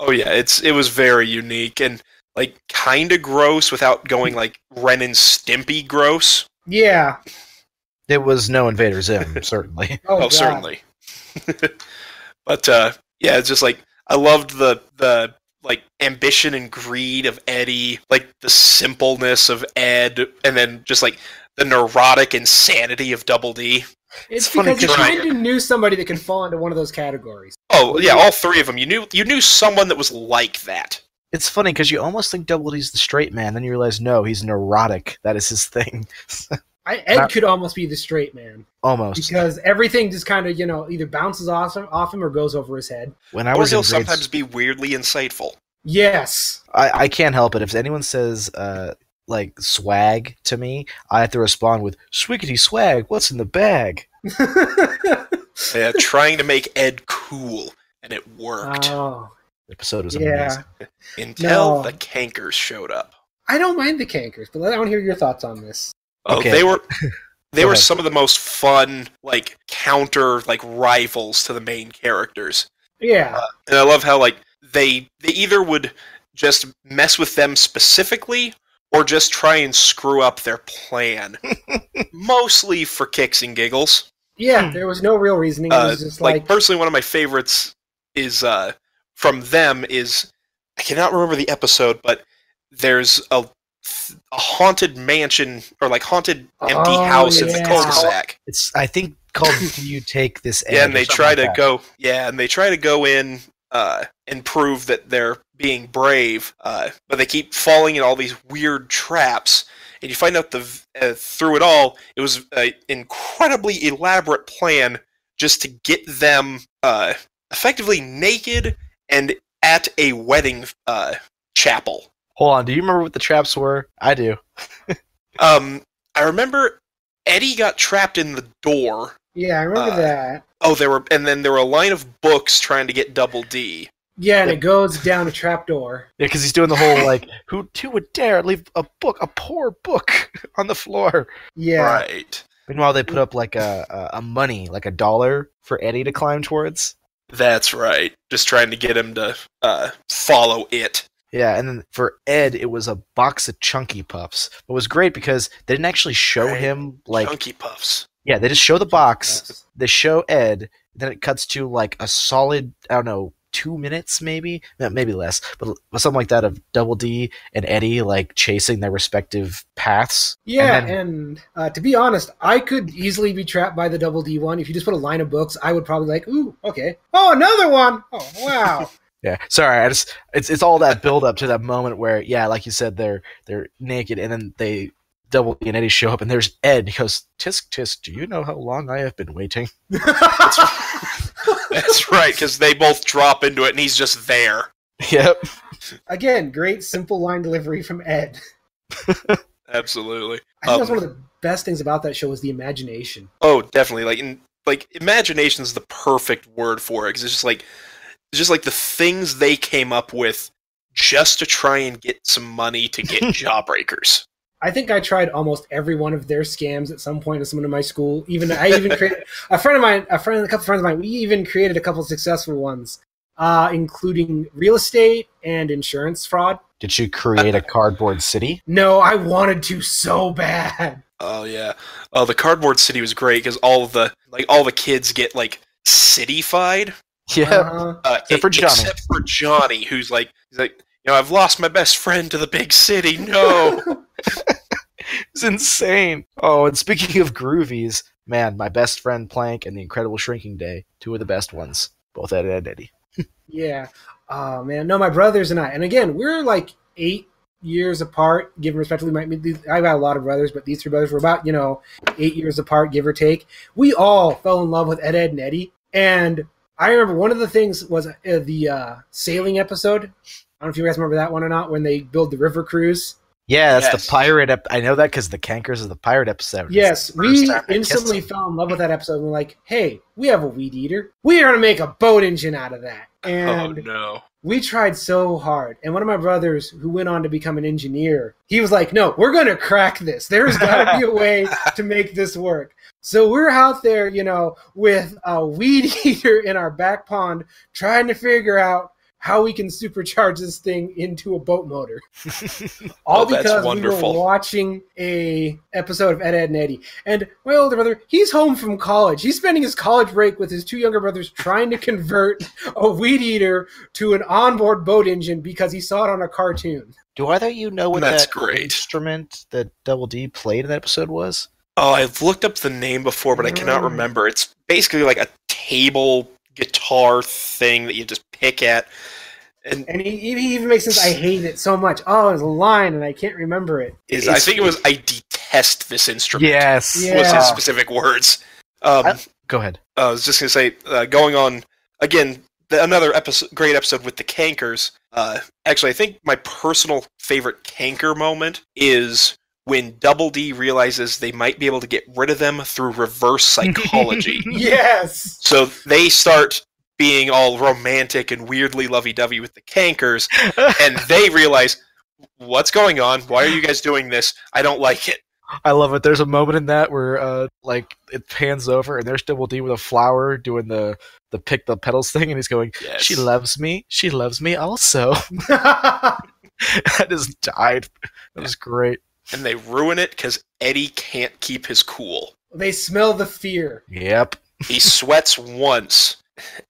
Oh yeah, it's it was very unique and like kind of gross without going like Ren and Stimpy gross. Yeah. It was no Invader Zim, certainly. Oh, Oh, certainly. but uh, yeah, it's just like I loved the the like ambition and greed of Eddy, like the simpleness of Ed, and then just like the neurotic insanity of Double D. It's, It's funny because you 'cause- kind of knew somebody that can fall into one of those categories. Oh yeah, all three of them. You knew you knew someone that was like that. It's funny because you almost think Double D's the straight man, then you realize no, he's neurotic. That is his thing. I, Ed Not- could almost be the straight man almost. because everything just kind of you know either bounces off him, off him or goes over his head. When I or was he'll grade sometimes be weirdly insightful. Yes. I, I can't help it. If anyone says uh, like swag to me, I have to respond with "Swiggity swag, what's in the bag?" Yeah, trying to make Ed cool, and it worked oh, The episode was yeah. amazing. until No. the Kankers showed up. I don't mind the Kankers, but I want to hear your thoughts on this. Oh, Okay. they were they were ahead. some of the most fun like counter like rivals to the main characters. Yeah. And I love how like they they either would just mess with them specifically or just try and screw up their plan. Mostly for kicks and giggles. Yeah, there was no real reasoning. It Uh, was just like, like, personally one of my favorites is uh from them is I cannot remember the episode, but there's a a haunted mansion or like haunted empty Oh, house in the yeah. cul-de-sac. It's I think called "Do You Take This?" Yeah, and they try like to that. go. Yeah, and they try to go in uh, and prove that they're being brave, uh, but they keep falling in all these weird traps. And you find out the uh, through it all, it was an incredibly elaborate plan just to get them uh, effectively naked and at a wedding uh, chapel. Hold on, do you remember what the traps were? I do. Um, I remember Eddy got trapped in the door. yeah, I remember uh, that. Oh, there were, and then there were a line of books trying to get Double D. Yeah, and it goes down a trapdoor. Yeah, because he's doing the whole like, who who would dare leave a book, a poor book, on the floor? Yeah. Right. Meanwhile, they put up like a, a a money, like a dollar, for Eddy to climb towards. That's right. Just trying to get him to uh, follow it. Yeah, and then for Ed, it was a box of Chunky Puffs. It was great because they didn't actually show Right. him like, Chunky Puffs. yeah, they just show the box. Yes. They show Ed, then it cuts to like a solid, I don't know, two minutes maybe, no, maybe less, but but something like that of Double D and Eddy like chasing their respective paths. Yeah, And then- and uh, to be honest, I could easily be trapped by the double D one. If you just put a line of books, I would probably like, ooh, okay. Oh, another one. Oh, wow. Yeah, sorry. I just it's it's all that build up to that moment where yeah, like you said, they're they're naked and then they Double D and Eddy show up and there's Ed. He goes, "Tisk tisk, do you know how long I have been waiting?" That's right, because they both drop into it and he's just there. Yep. Again, great simple line delivery from Ed. Absolutely. I think that's Um, one of the best things about that show was the imagination. Oh, definitely. Like, in, like imagination is the perfect word for it because it's just like, it's just like the things they came up with just to try and get some money to get jawbreakers. I think I tried almost every one of their scams at some point with someone in my school. Even I even created a friend of mine, a friend, a couple friends of mine. We even created a couple successful ones, uh, including real estate and insurance fraud. Did you create a cardboard city? No, I wanted to so bad. Oh yeah. Oh, the cardboard city was great because all of the like all the kids get like cityfied. Yeah. Uh, Uh, Except for Jonny. Except for Jonny, who's like, he's like, you know, I've lost my best friend to the big city. No. It's insane. Oh, and speaking of groovies, man, my best friend Plank and the Incredible Shrinking Day, two of the best ones. Both Ed and Eddy. yeah. Oh man, no, my brothers and I, and again, we're like eight years apart. Given respectively, my I've got a lot of brothers, but these three brothers were about you know eight years apart, give or take. We all fell in love with Ed, Edd, and Eddy, and I remember one of the things was uh, the uh, sailing episode. I don't know if you guys remember that one or not, when they build the river cruise. Yeah, that's Yes. the pirate. Ep- I know that because the Kankers is the pirate episode. Yes, It's the first we time I kissed instantly fell in love with that episode. We're like, hey, we have a weed eater. We are going to make a boat engine out of that. Oh And no. we tried so hard. And one of my brothers, who went on to become an engineer, he was like, no, we're going to crack this. There's got to be a way to make this work. So we're out there, you know, with a weed eater in our back pond trying to figure out how we can supercharge this thing into a boat motor. All Oh, because we were watching a episode of Ed, Edd and Eddy. And my older brother, he's home from college. He's spending his college break with his two younger brothers trying to convert a weed eater to an onboard boat engine because he saw it on a cartoon. Do either of you know what That's that great. instrument that Double D played in that episode was? Oh, I've looked up the name before, but I cannot Mm. remember. It's basically like a table guitar thing that you just pick at. And And he, he even makes sense. I hate it so much. Oh, it's a line and I can't remember it. is I think it was I detest this instrument. Yes. was Yeah. his specific words. Um, I- Go ahead. I was just gonna say, uh, going on again, the, another episode, great episode with the Kankers. Uh, actually, I think my personal favorite Kanker moment is when Double D realizes they might be able to get rid of them through reverse psychology. Yes. so they start being all romantic and weirdly lovey-dovey with the Kankers, and they realize. What's going on? Why are you guys doing this? I don't like it. I love it. There's a moment in that where uh like it pans over and there's Double D with a flower doing the the pick the petals thing and he's going, Yes. She loves me. She loves me also. I just died. That was great. And they ruin it because Eddy can't keep his cool. they smell the fear. Yep. He sweats once,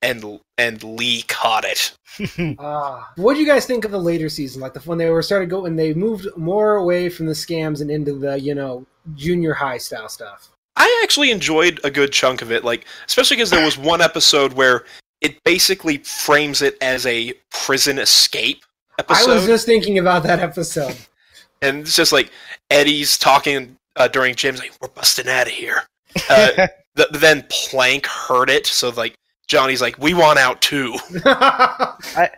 and and Lee caught it. Ah, what do you guys think of the later season? Like the when they were started going, they moved more away from the scams and into the you know junior high style stuff. I actually enjoyed a good chunk of it, like especially because there was one episode where it basically frames it as a prison escape episode, I was just thinking about that episode. And it's just like Eddy's talking uh, during Jim's like, "We're busting out of here." Uh, th- then Plank heard it, so like Jonny's like, "We want out too." I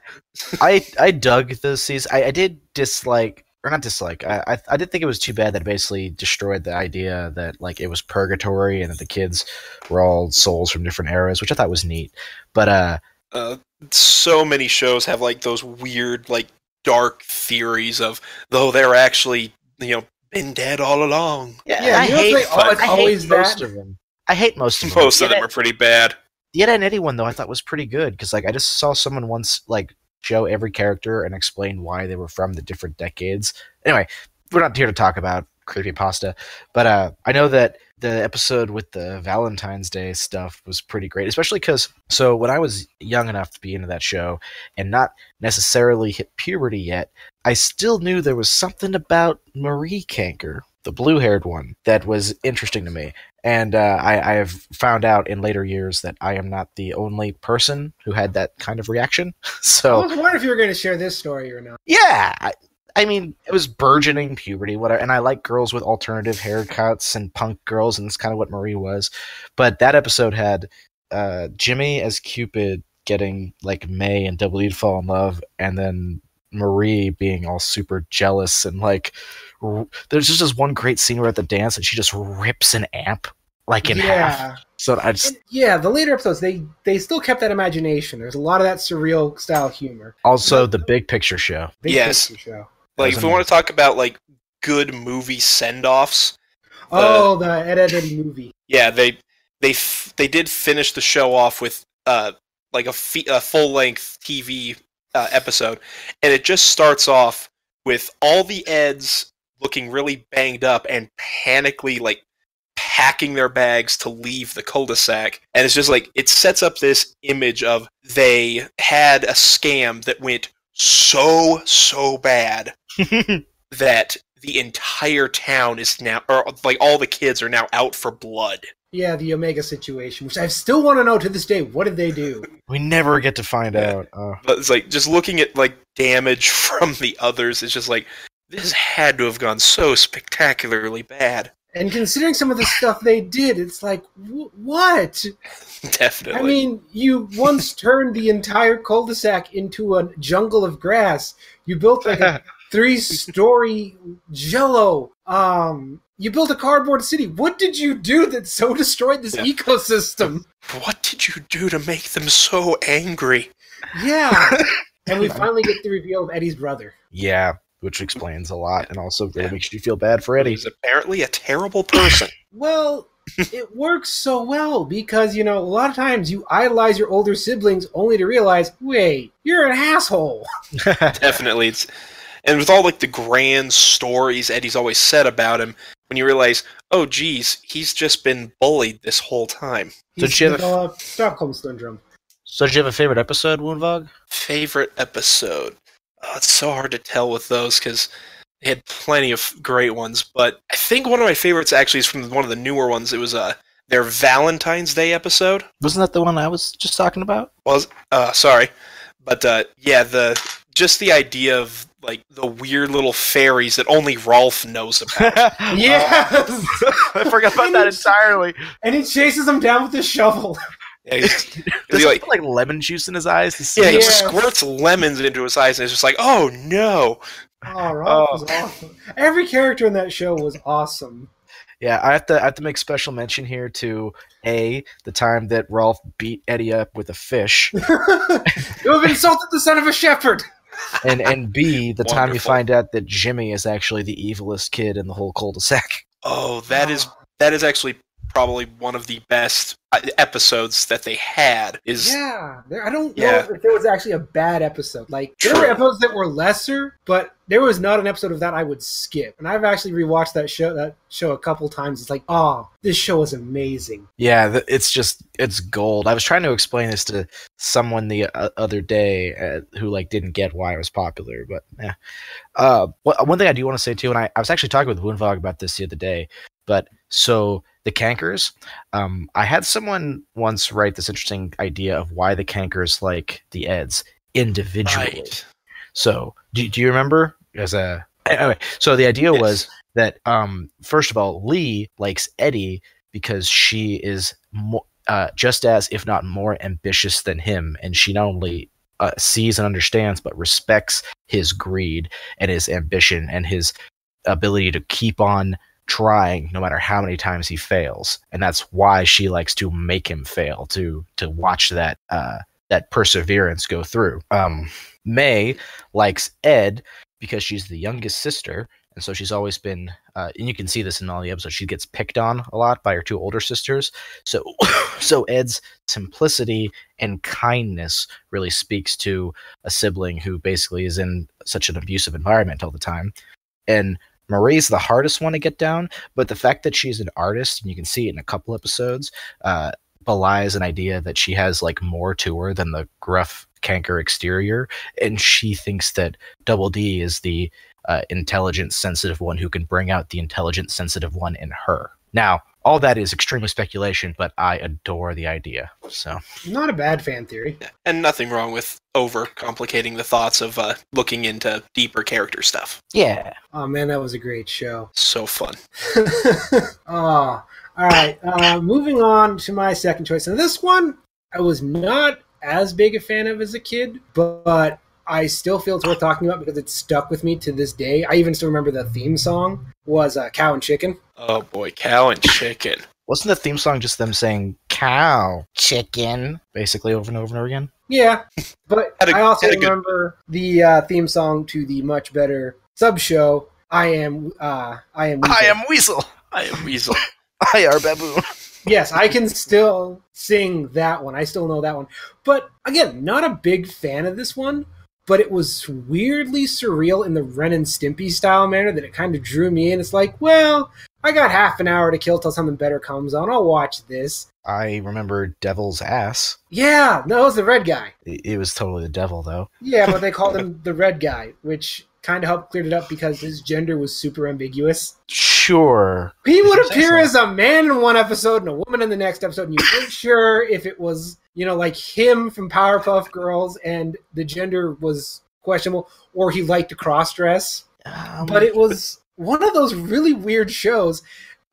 I I dug those season. I, I did dislike or not dislike. I, I I did think it was too bad that it basically destroyed the idea that like it was purgatory and that the kids were all souls from different eras, which I thought was neat. But uh, uh, so many shows have like those weird like dark theories of though they're actually you know been dead all along yeah, Yeah, I hate, it's like, oh, it's hate most that. of them. I hate most of them. most of The them are pretty bad The Ed and Eddy one though I thought was pretty good because like I just saw someone once like show every character and explain why they were from the different decades. Anyway, we're not here to talk about creepy pasta, but uh, I know that the episode with the Valentine's Day stuff was pretty great, especially because so when I was young enough to be into that show and not necessarily hit puberty yet, I still knew there was something about Marie Kanker, the blue-haired one, that was interesting to me. And uh, I, I have found out in later years that I am not the only person who had that kind of reaction. so I was wondering if you were going to share this story or not. yeah, I, I mean it was burgeoning puberty, whatever. And I like girls with alternative haircuts and punk girls, and that's kind of what Marie was. But that episode had uh, Jimmy as Cupid getting like May and Double E to fall in love, and then Marie being all super jealous and like. r- There's just this one great scene where at the dance, and she just rips an amp like in half. So I just And, yeah. The later episodes, they they still kept that imagination. There's a lot of that surreal style humor. also the big picture show. Big Yes. picture show. Like if we want to talk about like good movie send-offs Oh, the Ed, Edd, Eddy movie. yeah they they f- they did finish the show off with uh like a, a full-length tv uh, episode and it just starts off with all the eds looking really banged up and panically like packing their bags to leave the cul-de-sac and it's just like it sets up this image of they had a scam that went so so bad that the entire town is now or like all the kids are now out for blood Yeah, the Omega situation, which I still want to know to this day. What did they do? we never get to find Yeah. out. Uh, but it's like just looking at like damage from the others is just like this had to have gone so spectacularly bad And considering some of the stuff they did, it's like, wh- what? Definitely. I mean, you once turned the entire cul-de-sac into a jungle of grass. You built like a three-story jello. Um, you built a cardboard city. What did you do that so destroyed this Yeah. ecosystem? what did you do to make them so angry? Yeah. and we finally get the reveal of Eddy's brother. Yeah, which explains a lot and also really makes you feel bad for Eddy. He's apparently a terrible person. Well, it works so well because, you know, a lot of times you idolize your older siblings only to realize, wait, you're an asshole. Definitely, it's and with all like the grand stories Eddy's always said about him, when you realize, oh geez, he's just been bullied this whole time. He's you have- developed Stockholm Syndrome. So, did you have a favorite episode, Woonvog? Favorite episode? Oh, it's so hard to tell with those because they had plenty of great ones. But I think one of my favorites actually is from one of the newer ones. It was uh, their Valentine's Day episode. Wasn't that the one I was just talking about? was uh sorry but uh yeah the just the idea of like the weird little fairies that only Rolf knows about. Yes! I forgot about that entirely. and he chases him down with the shovel. Yeah, he's- Does he, he like, put, like lemon juice in his eyes to see? yeah, he Yes. squirts lemons into his eyes and it's just like, oh no. Oh, Rolf was oh. awesome. Every character in that show was awesome. Yeah, I have to I have to make special mention here to a the time that Rolf beat Eddy up with a fish, you have insulted the son of a shepherd. And and b the time you find out that Jimmy is actually the evilest kid in the whole cul-de-sac. Oh, that is that is actually probably one of the best uh, episodes that they had is Yeah, there, I don't know if there was actually a bad episode. Like there were episodes that were lesser, but there was not an episode of that I would skip. And I've actually rewatched that show that show a couple times. It's like, oh, this show is amazing. Yeah, it's just it's gold. I was trying to explain this to someone the uh, other day uh, who like didn't get why it was popular, but yeah. Uh, one thing I do want to say too, and I, I was actually talking with Woonvog about this the other day, but so the Kankers, um, I had someone once write this interesting idea of why the Kankers like the Eds individually. right. So, do, do you remember as a anyway? So the idea Yes. was that um, first of all, Lee likes Eddy because she is uh, just as, if not more, ambitious than him, and she not only uh, sees and understands, but respects his greed and his ambition and his ability to keep on trying no matter how many times he fails. And that's why she likes to make him fail to to watch that uh that perseverance go through. Um may likes ed because she's the youngest sister. And so she's always been uh, and you can see this in all the episodes she gets picked on a lot by her two older sisters. So so ed's simplicity and kindness really speaks to a sibling who basically is in such an abusive environment all the time. And Marie's the hardest one to get down, but the fact that she's an artist, and you can see it in a couple episodes, uh, belies an idea that she has like more to her than the gruff Kanker exterior, and she thinks that Double D is the uh, intelligent, sensitive one who can bring out the intelligent, sensitive one in her. Now, all that is extremely speculation, but I adore the idea. So Not a bad fan theory. And nothing wrong with over complicating the thoughts of uh, looking into deeper character stuff. yeah, Oh man, that was a great show. So fun. oh, all right. Uh, moving on to my second choice. and this one I was not as big a fan of as a kid, but I still feel it's worth talking about because it stuck with me to this day. I even still remember the theme song was uh, "Cow and Chicken." Oh boy, cow and chicken. wasn't the theme song just them saying cow, chicken, basically over and over and over again? Yeah, but Had a- I also had a good- remember the uh, theme song to the much better sub show. I am. Uh, I am. I Weasel. am Weasel. I am Weasel. I are baboon. Yes, I can still sing that one. I still know that one. But again, not a big fan of this one, but it was weirdly surreal in the Ren and Stimpy style manner that it kind of drew me in. It's like, well, I got half an hour to kill till something better comes on. I'll watch this. I remember Devil's Ass. Yeah, no, it was the red guy. It was totally the devil, though. Yeah, but they called him the red guy, which kind of helped clear it up because his gender was super ambiguous. Sure. He would If you say appear as a man in one episode and a woman in the next episode, and you weren't sure if it was, you know, like him from Powerpuff Girls and the gender was questionable, or he liked to cross dress. Um, But it was one of those really weird shows.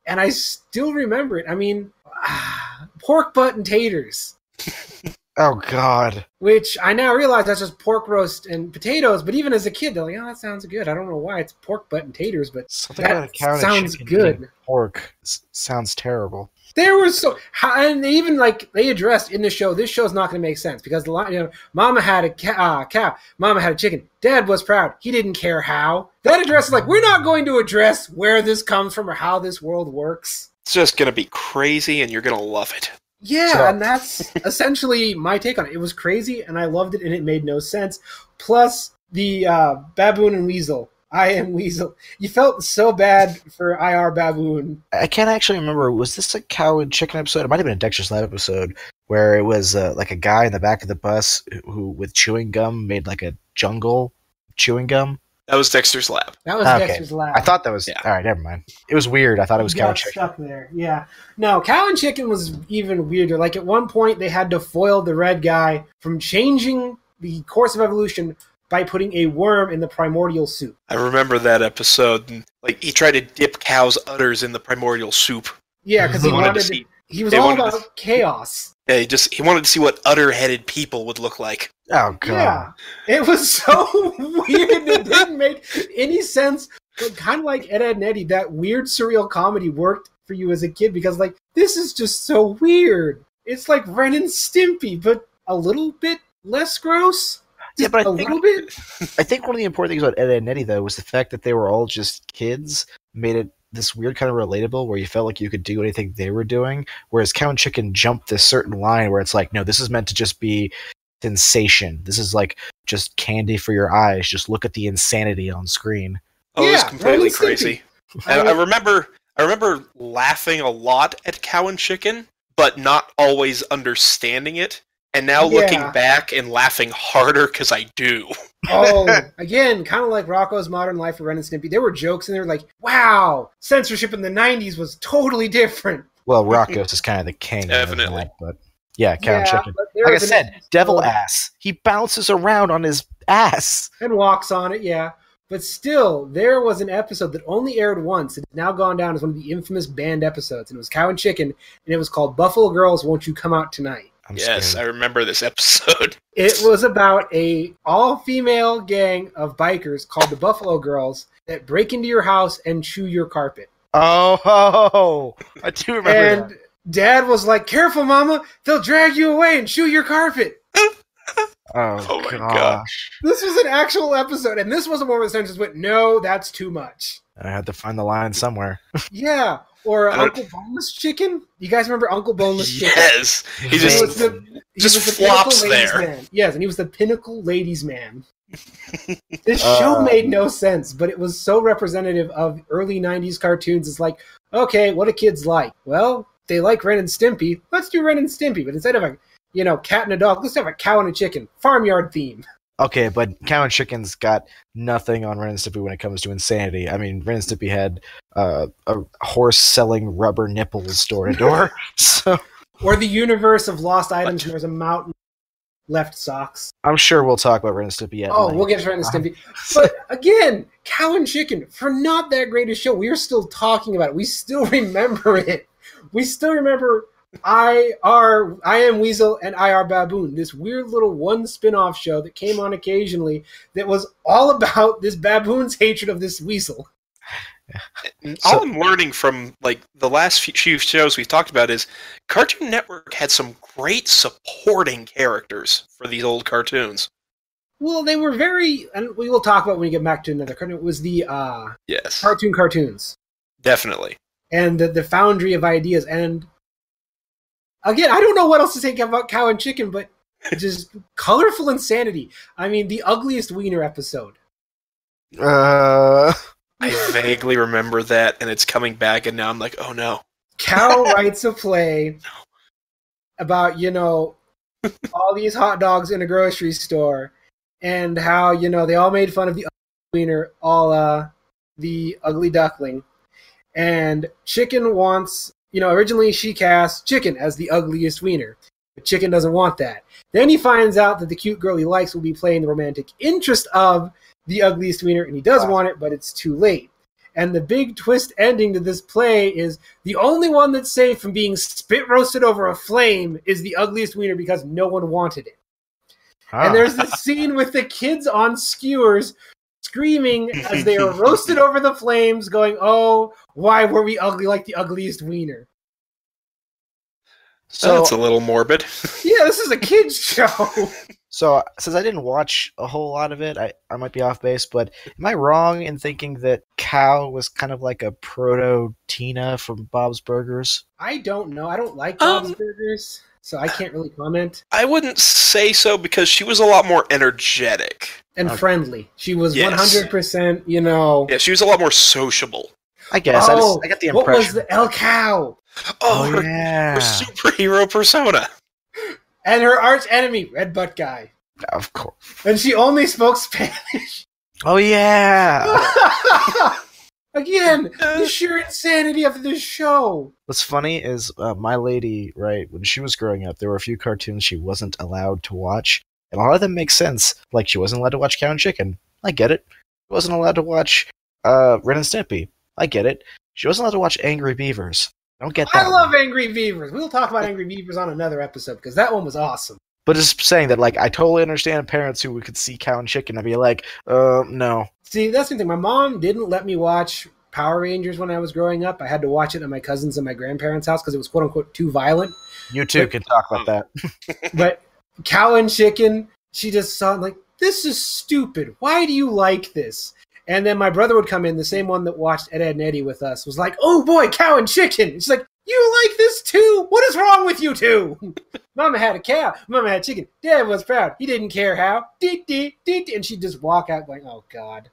and I still remember it. I mean, ah, pork butt and taters. Oh God! Which I now realize that's just pork roast and potatoes. But even as a kid, they're like, "Oh, that sounds good." I don't know why it's pork butt and taters, but Something that about a cow and a sounds good. Pork S- sounds terrible. There was so, how- and they even like they addressed in the show. This show's not going to make sense because the line, you know, Mama had a ca- uh, cow, Mama had a chicken. Dad was proud. He didn't care how. That address is like we're not going to address where this comes from or how this world works. It's just gonna be crazy, and you're gonna love it. Yeah, So- and that's essentially my take on it. It was crazy, and I loved it, and it made no sense. Plus the uh, baboon and weasel. I am weasel. You felt so bad for IR baboon. I can't actually remember. Was this a cow and chicken episode? It might have been a Dexter's Lab episode where it was uh, like a guy in the back of the bus who, who, with chewing gum, made like a jungle chewing gum. That was Dexter's Lab. That was Okay. Dexter's Lab. I thought that was Yeah. all right. Never mind. It was weird. I thought it was You cow got and chicken. stuck there. Yeah. No, cow and chicken was even weirder. Like at one point, they had to foil the red guy from changing the course of evolution by putting a worm in the primordial soup. I remember that episode. And, like he tried to dip cow's udders in the primordial soup. Yeah, because he He wanted wanted. to see. he was they all wanted to- about chaos. Yeah, he just he wanted to see what udder-headed people would look like. Oh god. Yeah, it was so weird. It didn't make any sense. But kind of like Ed, Edd and Eddy, that weird surreal comedy worked for you as a kid because, like, this is just so weird. It's like Ren and Stimpy, but a little bit less gross. Yeah, but I a think little bit. I think one of the important things about Ed, Edd and Eddy though was the fact that they were all just kids made it this weird kind of relatable where you felt like you could do anything they were doing. Whereas Cow and Chicken jumped this certain line where it's like, no, this is meant to just be sensation. This is like just candy for your eyes. Just look at the insanity on screen. Oh, it was Yeah, completely Ren and crazy. I, I I remember I remember laughing a lot at Cow and Chicken, but not always understanding it. And now looking back and laughing harder because I do. oh, again, kind of like Rocko's Modern Life or Ren and Stimpy. There were jokes in there like, wow, censorship in the 90s was totally different. Well, Rocco's is kind of the king. of Definitely. that, but yeah, Cow and Chicken. Like I was an said, devil ass. He bounces around on his ass. and walks on it, yeah. But still, there was an episode that only aired once. It's now gone down as one of the infamous banned episodes. And it was Cow and Chicken, and it was called Buffalo Girls Won't You Come Out Tonight. I'm yes, I remember this episode. It was about a all-female gang of bikers called the Buffalo Girls that break into your house and chew your carpet. Oh, ho, ho. I do remember and that. Dad was like, "Careful, Mama! They'll drag you away and chew your carpet." Oh, Oh my gosh. gosh. This was an actual episode, and this wasn't one where the censors went, "No, that's too much." I had to find the line somewhere. Yeah, or I Uncle Boneless Chicken. You guys remember Uncle Boneless Chicken? Yes, he He just was the, he just was the flops there. Man. Yes, and he was the pinnacle ladies man. this Uh, show made no sense, but it was so representative of early '90s cartoons. It's like, okay, what do kids like? Well, they like Ren and Stimpy. Let's do Ren and Stimpy, but instead of a you know cat and a dog, let's have a cow and a chicken. Farmyard theme. Okay, but Cow and Chicken's got nothing on Ren and Stimpy when it comes to insanity. I mean, Ren and Stimpy had uh, a horse selling rubber nipples door to door. So Or the universe of lost items. There's a mountain left socks. I'm sure we'll talk about Ren and Stimpy yet. Oh, we'll get to Ren and Stimpy. But again, Cow and Chicken, for not that great a show, we are still talking about it. We still remember it. We still remember I are I am Weasel and I are Baboon, this weird little one spin-off show that came on occasionally that was all about this baboon's hatred of this weasel. all I'm learning from like the last few- few shows we've talked about is Cartoon Network had some great supporting characters for these old cartoons. Well, they were very and we will talk about when we get back to another cartoon. It was the uh Yes, cartoon cartoons. definitely. And the, the foundry of ideas. And again, I don't know what else to say about Cow and Chicken, but just colorful insanity. I mean, the ugliest wiener episode. Uh, I vaguely remember that, and it's coming back, and now I'm like, oh no. Cow writes a play about, you know, all these hot dogs in a grocery store and how, you know, they all made fun of the ugly wiener, all uh, the ugly duckling. And Chicken wants, you know, originally she cast Chicken as the ugliest wiener. But Chicken doesn't want that. Then he finds out that the cute girl he likes will be playing the romantic interest of the ugliest wiener, and he does want it, but it's too late. And the big twist ending to this play is the only one that's safe from being spit roasted over a flame is the ugliest wiener because no one wanted it. Ah. And there's this scene with the kids on skewers screaming as they are roasted over the flames, going, "Oh, why were we ugly like the ugliest wiener?" So that's a little morbid. yeah, this is a kids show. So since I didn't watch a whole lot of it, I, I might be off base, but am I wrong in thinking that Cow was kind of like a proto Tina from Bob's Burgers? I don't know. I don't like Bob's um, Burgers so I can't really comment. I wouldn't say so because she was a lot more energetic and okay. friendly. She was one hundred percent, you know. Yeah, she was a lot more sociable. I guess. Oh, I, just, oh, I got the impression. What was the El Cow? Oh, oh her, yeah. her superhero persona. And her arch enemy, Red Butt Guy. Of course. And she only spoke Spanish. Oh yeah. Again, the sheer insanity of this show. What's funny is uh, my lady, right, when she was growing up, there were a few cartoons she wasn't allowed to watch. And a lot of them make sense. Like, she wasn't allowed to watch Cow and Chicken. I get it. She wasn't allowed to watch uh, Ren and Stimpy. I get it. She wasn't allowed to watch Angry Beavers. I don't get that. I love one. Angry Beavers. We'll talk about Angry Beavers on another episode because that one was awesome. But just saying that, like, I totally understand parents who could see Cow and Chicken and be like, uh, no. See, that's the thing. My mom didn't let me watch Power Rangers when I was growing up. I had to watch it at my cousin's and my grandparents' house because it was quote unquote too violent. You too but, can talk about that. but Cow and Chicken, she just saw like this is stupid. Why do you like this? And then my brother would come in, the same one that watched Ed, Edd and Eddy with us, was like, "Oh boy, Cow and Chicken." She's like, "You like this too? What is wrong with you two? Mama had a cow. Mama had chicken. Dad was proud. He didn't care how. Dee, dee, dee, and she'd just walk out going, "Oh God."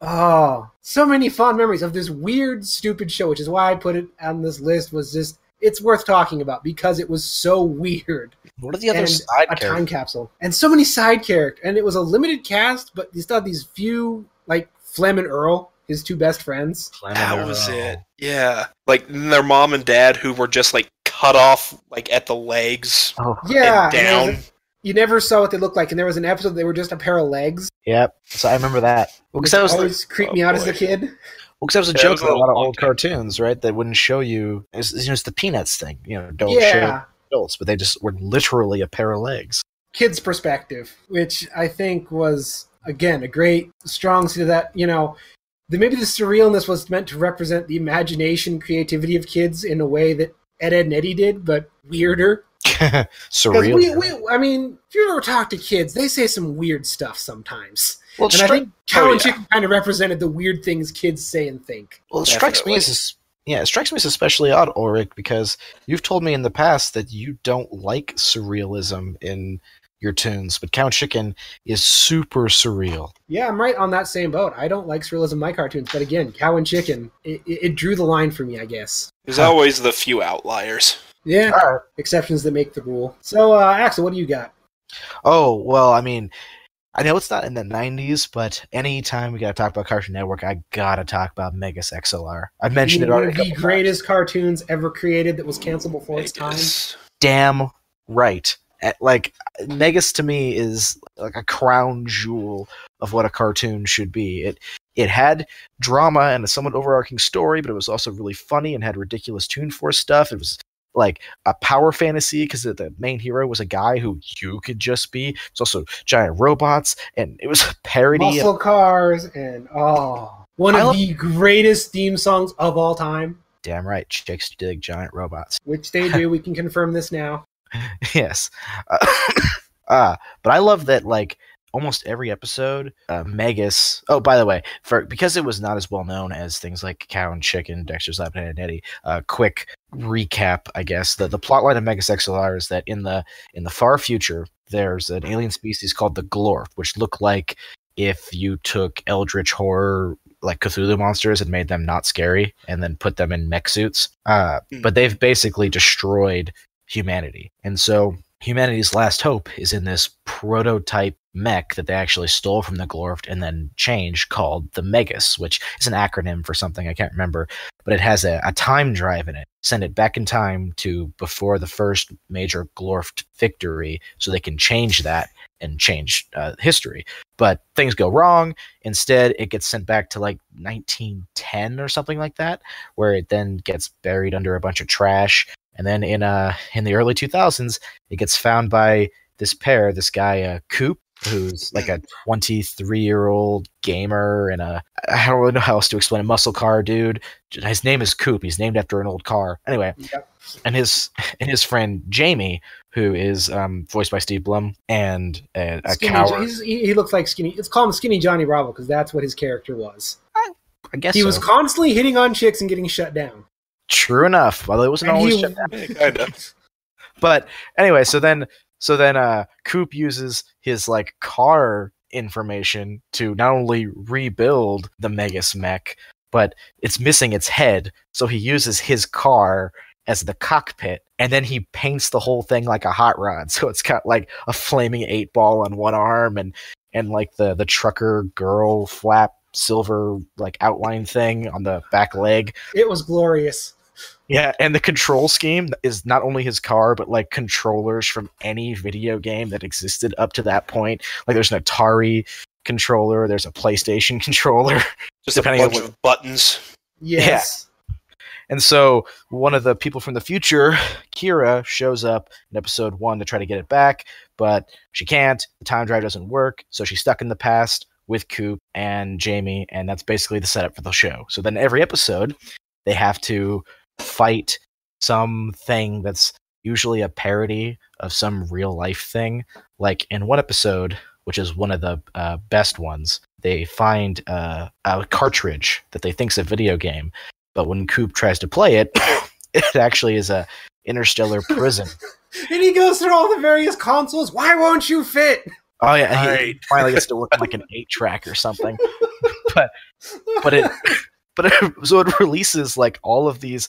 Oh, so many fond memories of this weird, stupid show, which is why I put it on this list. Was just it's worth talking about because it was so weird. What are the other and side a time capsule and so many side characters, and it was a limited cast, but you still had these few like Flem and Earl, his two best friends. That was it. Yeah, like their mom and dad who were just like cut off like at the legs. Oh. Yeah, down you never saw what they looked like, and there was an episode they were just a pair of legs. Yep. So I remember that. Well, because that was always the, creeped oh me out boy. as a oh, kid. Well, because that was a yeah, joke in a lot of old cartoons, right? That wouldn't show you. It's, you know, it's the Peanuts thing. You know, don't yeah. show adults, but they just were literally a pair of legs. Kids' perspective, which I think was again a great strong suit of that. You know, the, maybe the surrealness was meant to represent the imagination, creativity of kids in a way that Ed, Edd and Eddy did, but weirder. Surreal. We, we, I mean, if you ever talk to kids, they say some weird stuff sometimes. Well, and stri- I think Cow oh, and yeah. Chicken kind of represented the weird things kids say and think. Well, it Definitely. strikes me as yeah, it strikes me as especially odd, Ulrich, because you've told me in the past that you don't like surrealism in your toons, but Cow and Chicken is super surreal. Yeah, I'm right on that same boat. I don't like surrealism in my cartoons, but again, Cow and Chicken, it, it, it drew the line for me, I guess. There's always the few outliers. Yeah, right. exceptions that make the rule. So, uh, Axel, what do you got? Oh well, I mean, I know it's not in the '90s, but anytime we gotta talk about Cartoon Network, I gotta talk about Megas XLR. I've mentioned it already. The greatest times. cartoons ever created that was canceled before its time. Damn right. Like Megas to me is like a crown jewel of what a cartoon should be. It it had drama and a somewhat overarching story, but it was also really funny and had ridiculous Toon Force stuff. It was like a power fantasy because the main hero was a guy who you could just be. It's also giant robots, and it was a parody. Muscle cars, and oh, one of the greatest theme songs of all time. Damn right, chicks dig giant robots. Which they do. we can confirm this now. yes, uh, uh, but I love that like almost every episode, uh, Megas. Oh, by the way, for because it was not as well known as things like Cow and Chicken, Dexter's Lab, and Eddy. Uh, quick recap, I guess. The the plotline of Megas XLR is that in the in the far future, there's an alien species called the Glorft, which look like if you took Eldritch horror like Cthulhu monsters and made them not scary, and then put them in mech suits. Uh, mm. But they've basically destroyed humanity, and so humanity's last hope is in this prototype mech that they actually stole from the Glorft and then changed called the Megas, which is an acronym for something I can't remember, but it has a, a time drive in it. Send it back in time to before the first major Glorft victory so they can change that and change uh, history. But things go wrong. Instead, it gets sent back to like 1910 or something like that, where it then gets buried under a bunch of trash. And then in uh in the early 2000s, it gets found by this pair, this guy uh, Coop, who's like a 23 year old gamer and a I don't really know how else to explain a muscle car dude. His name is Coop. He's named after an old car. Anyway, yep. and his and his friend Jamie, who is um, voiced by Steve Blum, and a, a skinny, coward. He, he looks like skinny. Let's call him Skinny Johnny Bravo because that's what his character was. I, I guess he so. was constantly hitting on chicks and getting shut down. True enough. Although it wasn't And always he- shut down. kind of. But anyway, so then so then uh Coop uses his like car information to not only rebuild the Megas mech, but it's missing its head. So he uses his car as the cockpit and then he paints the whole thing like a hot rod. So it's got like a flaming eight ball on one arm and and like the the trucker girl flap silver like outline thing on the back leg. It was glorious. Yeah, and the control scheme is not only his car, but like controllers from any video game that existed up to that point. Like there's an Atari controller, there's a PlayStation controller. Just a Depending on bunch what- of buttons. Yes. And so one of the people from the future, Kiva, shows up in episode one to try to get it back, but she can't. The time drive doesn't work, so she's stuck in the past with Coop and Jamie, and that's basically the setup for the show. So then every episode, they have to fight something that's usually a parody of some real life thing. Like in one episode, which is one of the uh, best ones, they find uh, a cartridge that they think's a video game, but when Coop tries to play it, it actually is a interstellar prison. And he goes through all the various consoles. Why won't you fit? Oh yeah, he Right. finally gets to work on like an eight track or something. but but it but it, so it releases like all of these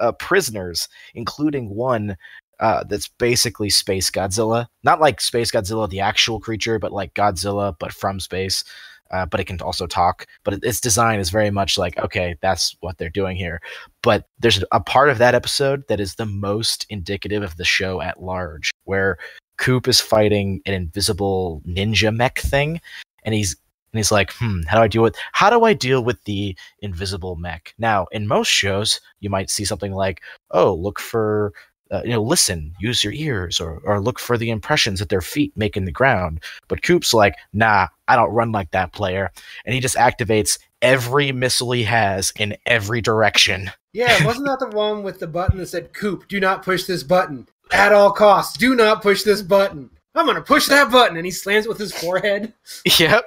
uh, prisoners, including one uh, that's basically Space Godzilla. Not like Space Godzilla, the actual creature, but like Godzilla, but from space. Uh, but it can also talk. But it, its design is very much like, okay, that's what they're doing here. But there's a part of that episode that is the most indicative of the show at large, where Coop is fighting an invisible ninja mech thing, and he's and he's like, hmm, how do I deal with how do I deal with the invisible mech? Now, in most shows, you might see something like, oh, look for uh, you know, listen, use your ears, or or look for the impressions that their feet make in the ground. But Coop's like, nah, I don't run like that player, and he just activates every missile he has in every direction. Yeah, wasn't that the one with the button that said "Coop, do not push this button at all costs. Do not push this button." I'm gonna push that button, and he slams it with his forehead. Yep.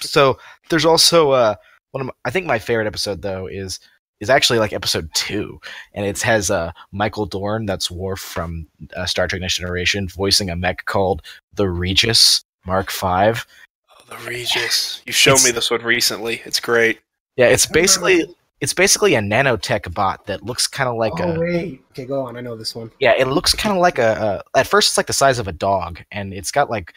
so there's also uh one of my, I think my favorite episode though is is actually like episode two, and it has uh Michael Dorn, that's Worf from uh, Star Trek Next Generation, voicing a mech called the Regis Mark Five. Oh, the Regis. You showed It's- me this one recently. It's great. Yeah, it's basically it's basically a nanotech bot that looks kind of like oh a wait, okay, go on. I know this one. Yeah, it looks kind of like a, a. At first, it's like the size of a dog, and it's got like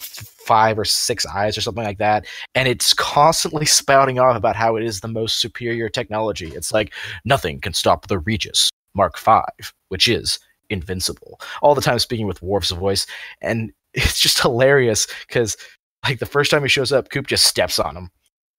five or six eyes or something like that, and it's constantly spouting off about how it is the most superior technology. It's like nothing can stop the Regis Mark Five, which is invincible. All the time speaking with Worf's voice, and it's just hilarious because like the first time he shows up, Coop just steps on him.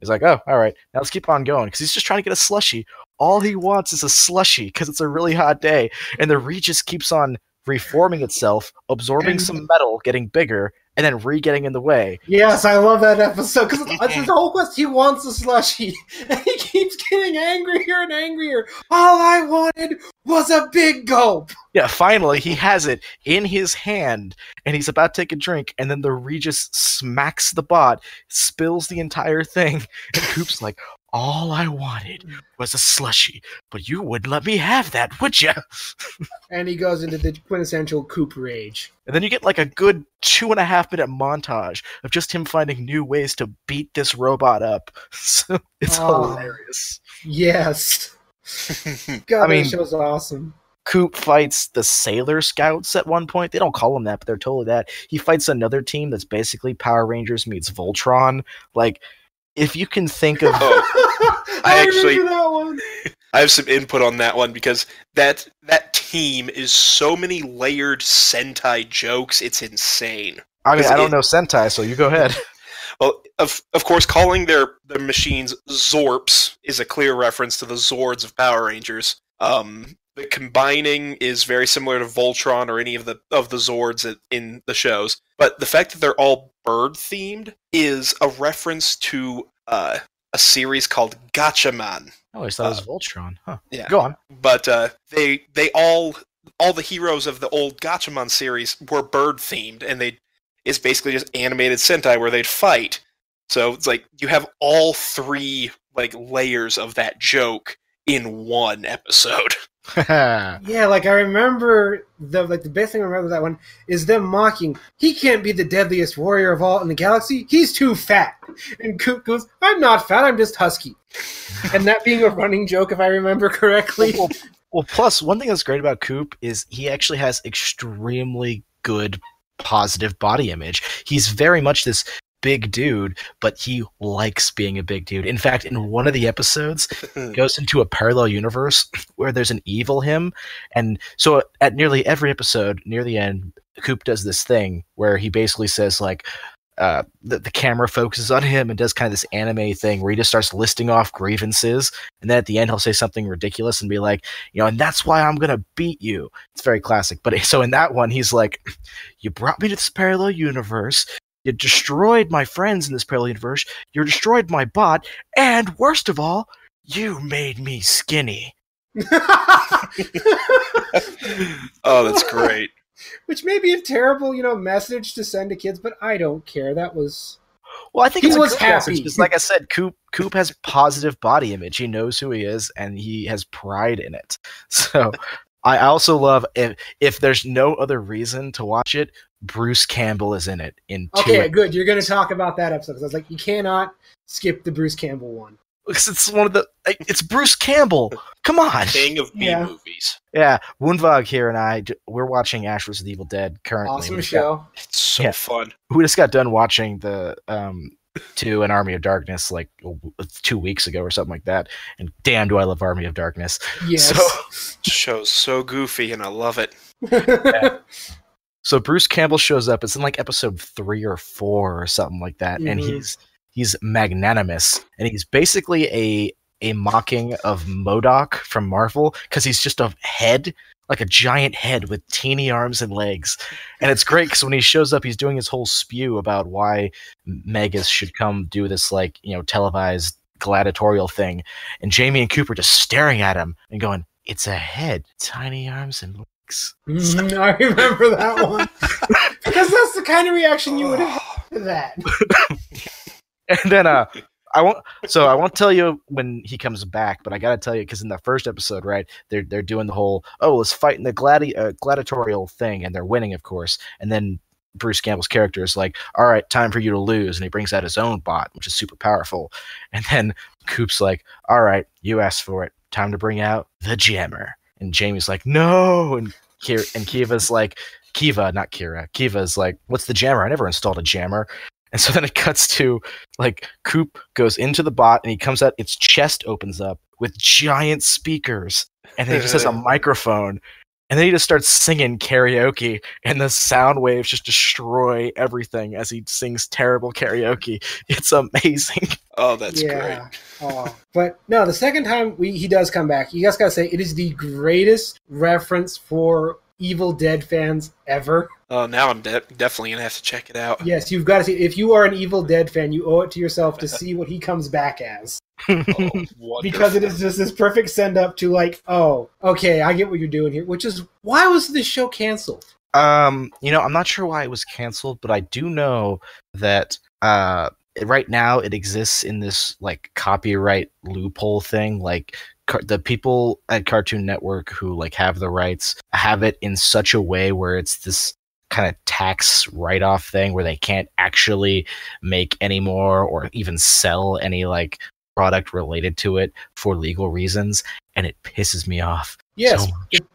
He's like, "Oh, all right, now let's keep on going," because he's just trying to get a slushy. All he wants is a slushy because it's a really hot day, and the Regis keeps on reforming itself, absorbing some metal, getting bigger, and then re-getting in the way. Yes, I love that episode because the whole quest. He wants a slushy, and he keeps getting angrier and angrier. All I wanted was a big gulp. Yeah, finally he has it in his hand, and he's about to take a drink, and then the Regis smacks the bot, spills the entire thing, and Coop's like, "All I wanted mm. was a slushy, but you wouldn't let me have that, would you?" And he goes into the quintessential Coop rage. And then you get like a good two and a half minute montage of just him finding new ways to beat this robot up. So it's Oh. hilarious. Yes, God, I mean- that show's awesome. Coop fights the Sailor Scouts at one point. They don't call them that, but they're totally that. He fights another team that's basically Power Rangers meets Voltron. Like, if you can think of, oh, I, I actually I have some input on that one because that that team is so many layered Sentai jokes. It's insane. I mean, I don't it, know Sentai, so you go ahead. Well, of of course, calling their their machines Zorps is a clear reference to the Zords of Power Rangers. Um, the combining is very similar to Voltron or any of the of the Zords in the shows, but the fact that they're all bird themed is a reference to uh, a series called Gatchaman. Oh, I thought it was uh, Voltron. Huh. Yeah. Go on. But uh, they they all all the heroes of the old Gatchaman series were bird themed, and they it's basically just animated Sentai where they'd fight. So it's like you have all three like layers of that joke in one episode. yeah, like I remember the like the best thing I remember that one is them mocking. He can't be the deadliest warrior of all in the galaxy. He's too fat. And Coop goes, "I'm not fat. I'm just husky." and that being a running joke, if I remember correctly. Well, well, plus one thing that's great about Coop is he actually has extremely good positive body image. He's very much this big dude, but he likes being a big dude. In fact, in one of the episodes, goes into a parallel universe where there's an evil him, and so at nearly every episode, near the end, Coop does this thing where he basically says like, uh, the, the camera focuses on him and does kind of this anime thing where he just starts listing off grievances. And then at the end he'll say something ridiculous and be like you know and that's why i'm gonna beat you. It's very classic. But so in that one he's like you brought me to this parallel universe you destroyed my friends in this parallel universe. You destroyed my bot. And worst of all, you made me skinny. oh, that's great. Which may be a terrible, you know, message to send to kids, but I don't care. That was well, I think he was happy. Because, like I said, Coop Coop has positive body image. He knows who he is, and he has pride in it. So, I also love if if there's no other reason to watch it, Bruce Campbell is in it. In okay, good. You're going to talk about that episode. I was like, you cannot skip the Bruce Campbell one. Because it's one of the. It's Bruce Campbell. Come on, king of B yeah. movies. Yeah, Woonvog here and I we're watching Ash vs. Evil Dead currently. Awesome show. Got, it's so yeah, fun. We just got done watching the um to an Army of Darkness like two weeks ago or something like that. And damn, do I love Army of Darkness. Yes. So, show's so goofy and I love it. yeah. So Bruce Campbell shows up. It's in like episode three or four or something like that, mm-hmm. and he's he's magnanimous, and he's basically a a mocking of MODOK from Marvel because he's just a head, like a giant head with teeny arms and legs. And it's great because when he shows up, he's doing his whole spew about why Megas should come do this, like, you know, televised gladiatorial thing. And Jamie and Cooper just staring at him and going, It's a head, tiny arms and Mm, I remember that one because that's the kind of reaction you would have to that. and then, uh, I won't. So I won't tell you when he comes back, but I gotta tell you because in the first episode, right, they're they're doing the whole oh let's fight in the gladi- uh, gladiatorial thing, and they're winning, of course, and then. Bruce Campbell's character is like, "All right, time for you to lose," and he brings out his own bot, which is super powerful. And then Coop's like, "All right, you asked for it. Time to bring out the jammer." And Jamie's like, no. And Kira, and Kiva's like, Kiva, not Kira. Kiva's like, what's the jammer? I never installed a jammer. And so then it cuts to like Coop goes into the bot and he comes out, its chest opens up with giant speakers. And then he just has a microphone. And then he just starts singing karaoke, and the sound waves just destroy everything as he sings terrible karaoke. It's amazing. Oh, that's yeah. great. oh. But no, the second time we, he does come back, you guys gotta say it is the greatest reference for Evil Dead fans ever. Oh, now I'm de- definitely gonna have to check it out. Yes, you've got to see. If you are an Evil Dead fan, you owe it to yourself to see what he comes back as. oh, because it is just this perfect send up to like, oh, okay, I get what you're doing here. Which is why was this show canceled? Um, you know, I'm not sure why it was canceled, but I do know that uh right now it exists in this like copyright loophole thing like car- the people at cartoon network who like have the rights have it in such a way where it's this kind of tax write-off thing where they can't actually make any more or even sell any like product related to it for legal reasons and it pisses me off Yes, so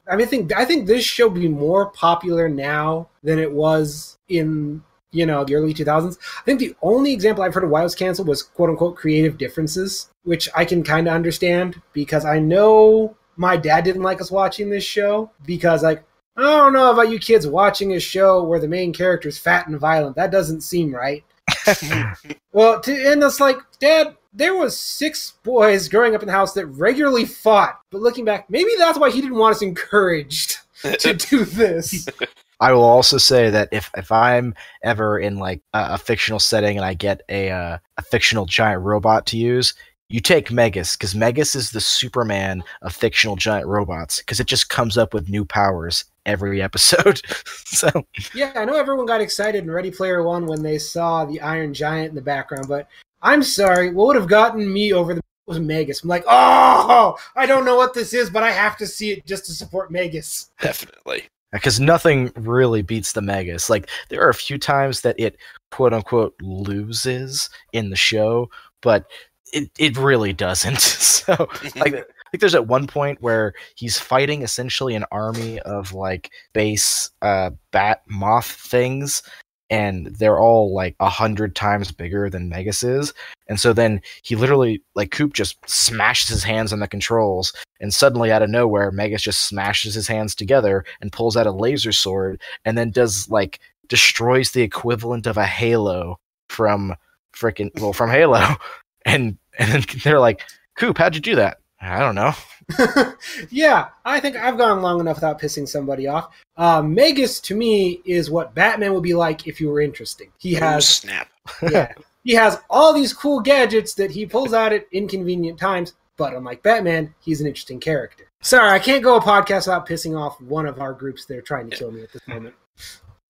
I mean, I think I think this show be more popular now than it was in you know the early 2000s. I think the only example I've heard of why it was canceled was quote unquote creative differences, which I can kind of understand because I know my dad didn't like us watching this show because like I don't know about you kids watching a show where the main character is fat and violent. That doesn't seem right. well, to, and it's like, Dad, there was six boys growing up in the house that regularly fought. But looking back, maybe that's why he didn't want us encouraged to do this. I will also say that if, if I'm ever in like a, a fictional setting and I get a uh, a fictional giant robot to use, you take Megas because Megas is the Superman of fictional giant robots because it just comes up with new powers every episode. so yeah, I know everyone got excited in Ready Player One when they saw the Iron Giant in the background, but I'm sorry, what would have gotten me over the was Megas. I'm like, oh, I don't know what this is, but I have to see it just to support Megas. Definitely. Because nothing really beats the Megas. Like, there are a few times that it, quote unquote, loses in the show, but it, it really doesn't. So, like, I think there's at one point where he's fighting essentially an army of like base uh, bat moth things, and they're all like a hundred times bigger than Megas is. And so then he literally like Coop just smashes his hands on the controls, and suddenly out of nowhere, Megas just smashes his hands together and pulls out a laser sword, and then does like destroys the equivalent of a Halo from freaking well from Halo, and and then they're like, Coop, how'd you do that? I don't know. yeah, I think I've gone long enough without pissing somebody off. Uh, Megas to me is what Batman would be like if you were interesting. He has snap. yeah, he has all these cool gadgets that he pulls out at inconvenient times. But unlike Batman, he's an interesting character. Sorry, I can't go a podcast without pissing off one of our groups that are trying to kill me at this moment.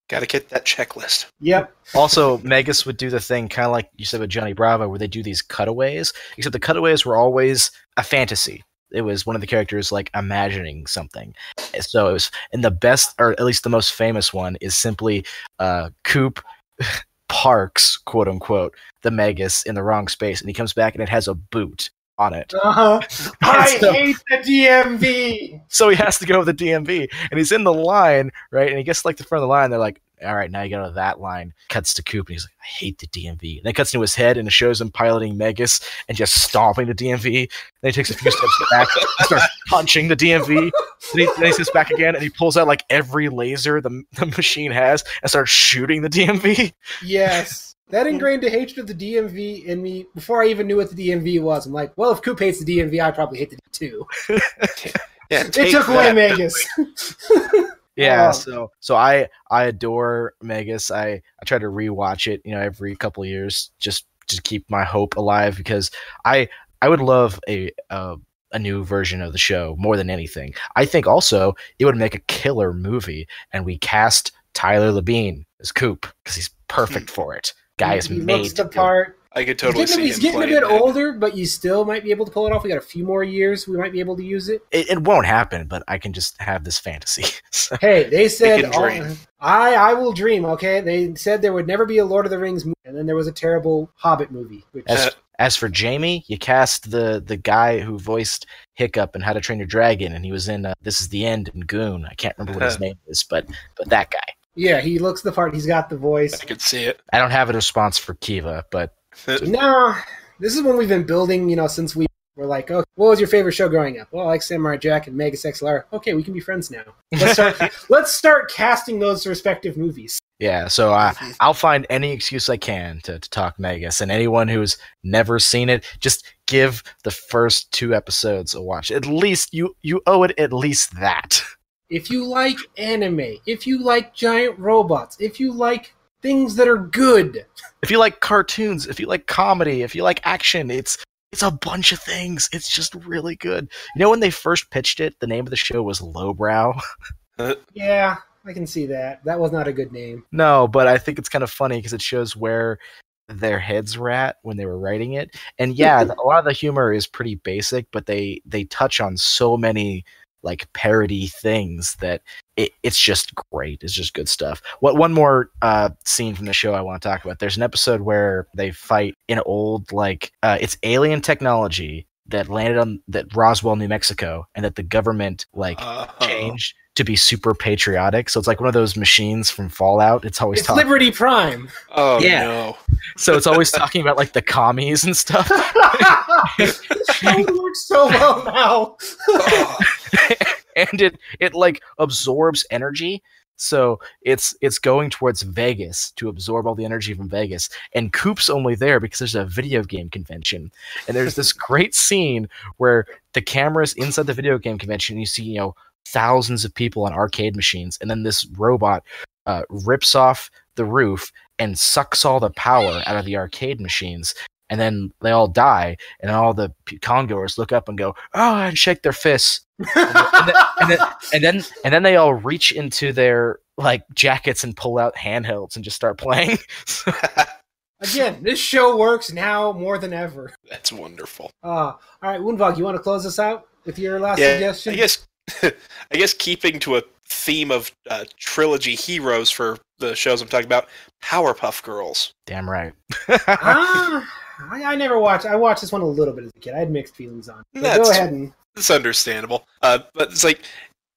Got to get that checklist. Yep. Also, Megas would do the thing kind of like you said with Johnny Bravo, where they do these cutaways, except the cutaways were always a fantasy. It was one of the characters like imagining something. So it was, and the best, or at least the most famous one, is simply uh, Coop parks, quote unquote, the Megas in the wrong space, and he comes back and it has a boot on it. Uh-huh. I so, hate the DMV. So he has to go with the DMV, and he's in the line, right? And he gets like the front of the line. They're like, "All right, now you go to that line." Cuts to Coop, and he's like, "I hate the DMV." And then cuts into his head, and it shows him piloting Megas and just stomping the DMV. Then he takes a few steps back, and starts punching the DMV. Then he, then he sits back again, and he pulls out like every laser the, the machine has, and starts shooting the DMV. Yes. That ingrained a hatred of the DMV in me before I even knew what the DMV was. I'm like, well, if Coop hates the DMV, I probably hate the D too. yeah, it took away Megas. yeah, so so I I adore Megas. I I try to rewatch it, you know, every couple years just to keep my hope alive because I I would love a uh, a new version of the show more than anything. I think also it would make a killer movie, and we cast Tyler Labine as Coop because he's perfect for it guy is he made. Looks the part. I could totally he's getting, see. He's getting a bit older, but you still might be able to pull it off. We got a few more years. We might be able to use it. It, it won't happen, but I can just have this fantasy. so. Hey, they said I I will dream. Okay, they said there would never be a Lord of the Rings movie, and then there was a terrible Hobbit movie. Which... As, as for Jamie, you cast the the guy who voiced Hiccup and How to Train Your Dragon, and he was in uh, This Is the End and Goon. I can't remember what his name is, but but that guy. Yeah, he looks the part. He's got the voice. I could see it. I don't have a response for Kiva, but no, this is one we've been building. You know, since we were like, oh, what was your favorite show growing up? Well, I like Samurai Jack and Megas XLR. Okay, we can be friends now. Let's start. let's start casting those respective movies. Yeah, so I, I'll find any excuse I can to, to talk Megas, and anyone who's never seen it, just give the first two episodes a watch. At least you you owe it at least that. if you like anime, if you like giant robots, if you like things that are good, if you like cartoons, if you like comedy, if you like action, it's it's a bunch of things. It's just really good. You know when they first pitched it, the name of the show was Lowbrow. yeah, I can see that. That was not a good name. No, but I think it's kind of funny because it shows where their heads were at when they were writing it. And yeah, a lot of the humor is pretty basic, but they they touch on so many like parody things that it, it's just great. It's just good stuff. What one more uh, scene from the show I want to talk about? There's an episode where they fight in old like uh, it's alien technology that landed on that Roswell, New Mexico, and that the government like Uh-huh. changed to be super patriotic. So it's like one of those machines from Fallout. It's always It's talking. Liberty Prime. Oh Yeah. no. so it's always talking about like the commies and stuff. Oh, it works so well now. Oh, and it it like absorbs energy so it's it's going towards vegas to absorb all the energy from vegas and coop's only there because there's a video game convention and there's this great scene where the camera's inside the video game convention and you see you know thousands of people on arcade machines and then this robot uh, rips off the roof and sucks all the power out of the arcade machines and then they all die and all the congoers look up and go oh and shake their fists and then, and then and then and then they all reach into their like jackets and pull out handhelds and just start playing. Again, this show works now more than ever. That's wonderful. Uh, all right, Woonvog, you want to close us out with your last Yeah, suggestion? I guess I guess keeping to a theme of uh, trilogy heroes for the shows I'm talking about, Powerpuff Girls. Damn right. Ah, I, I never watched. I watched this one a little bit as a kid. I had mixed feelings on. it. That's- go ahead and It's understandable. Uh, but it's like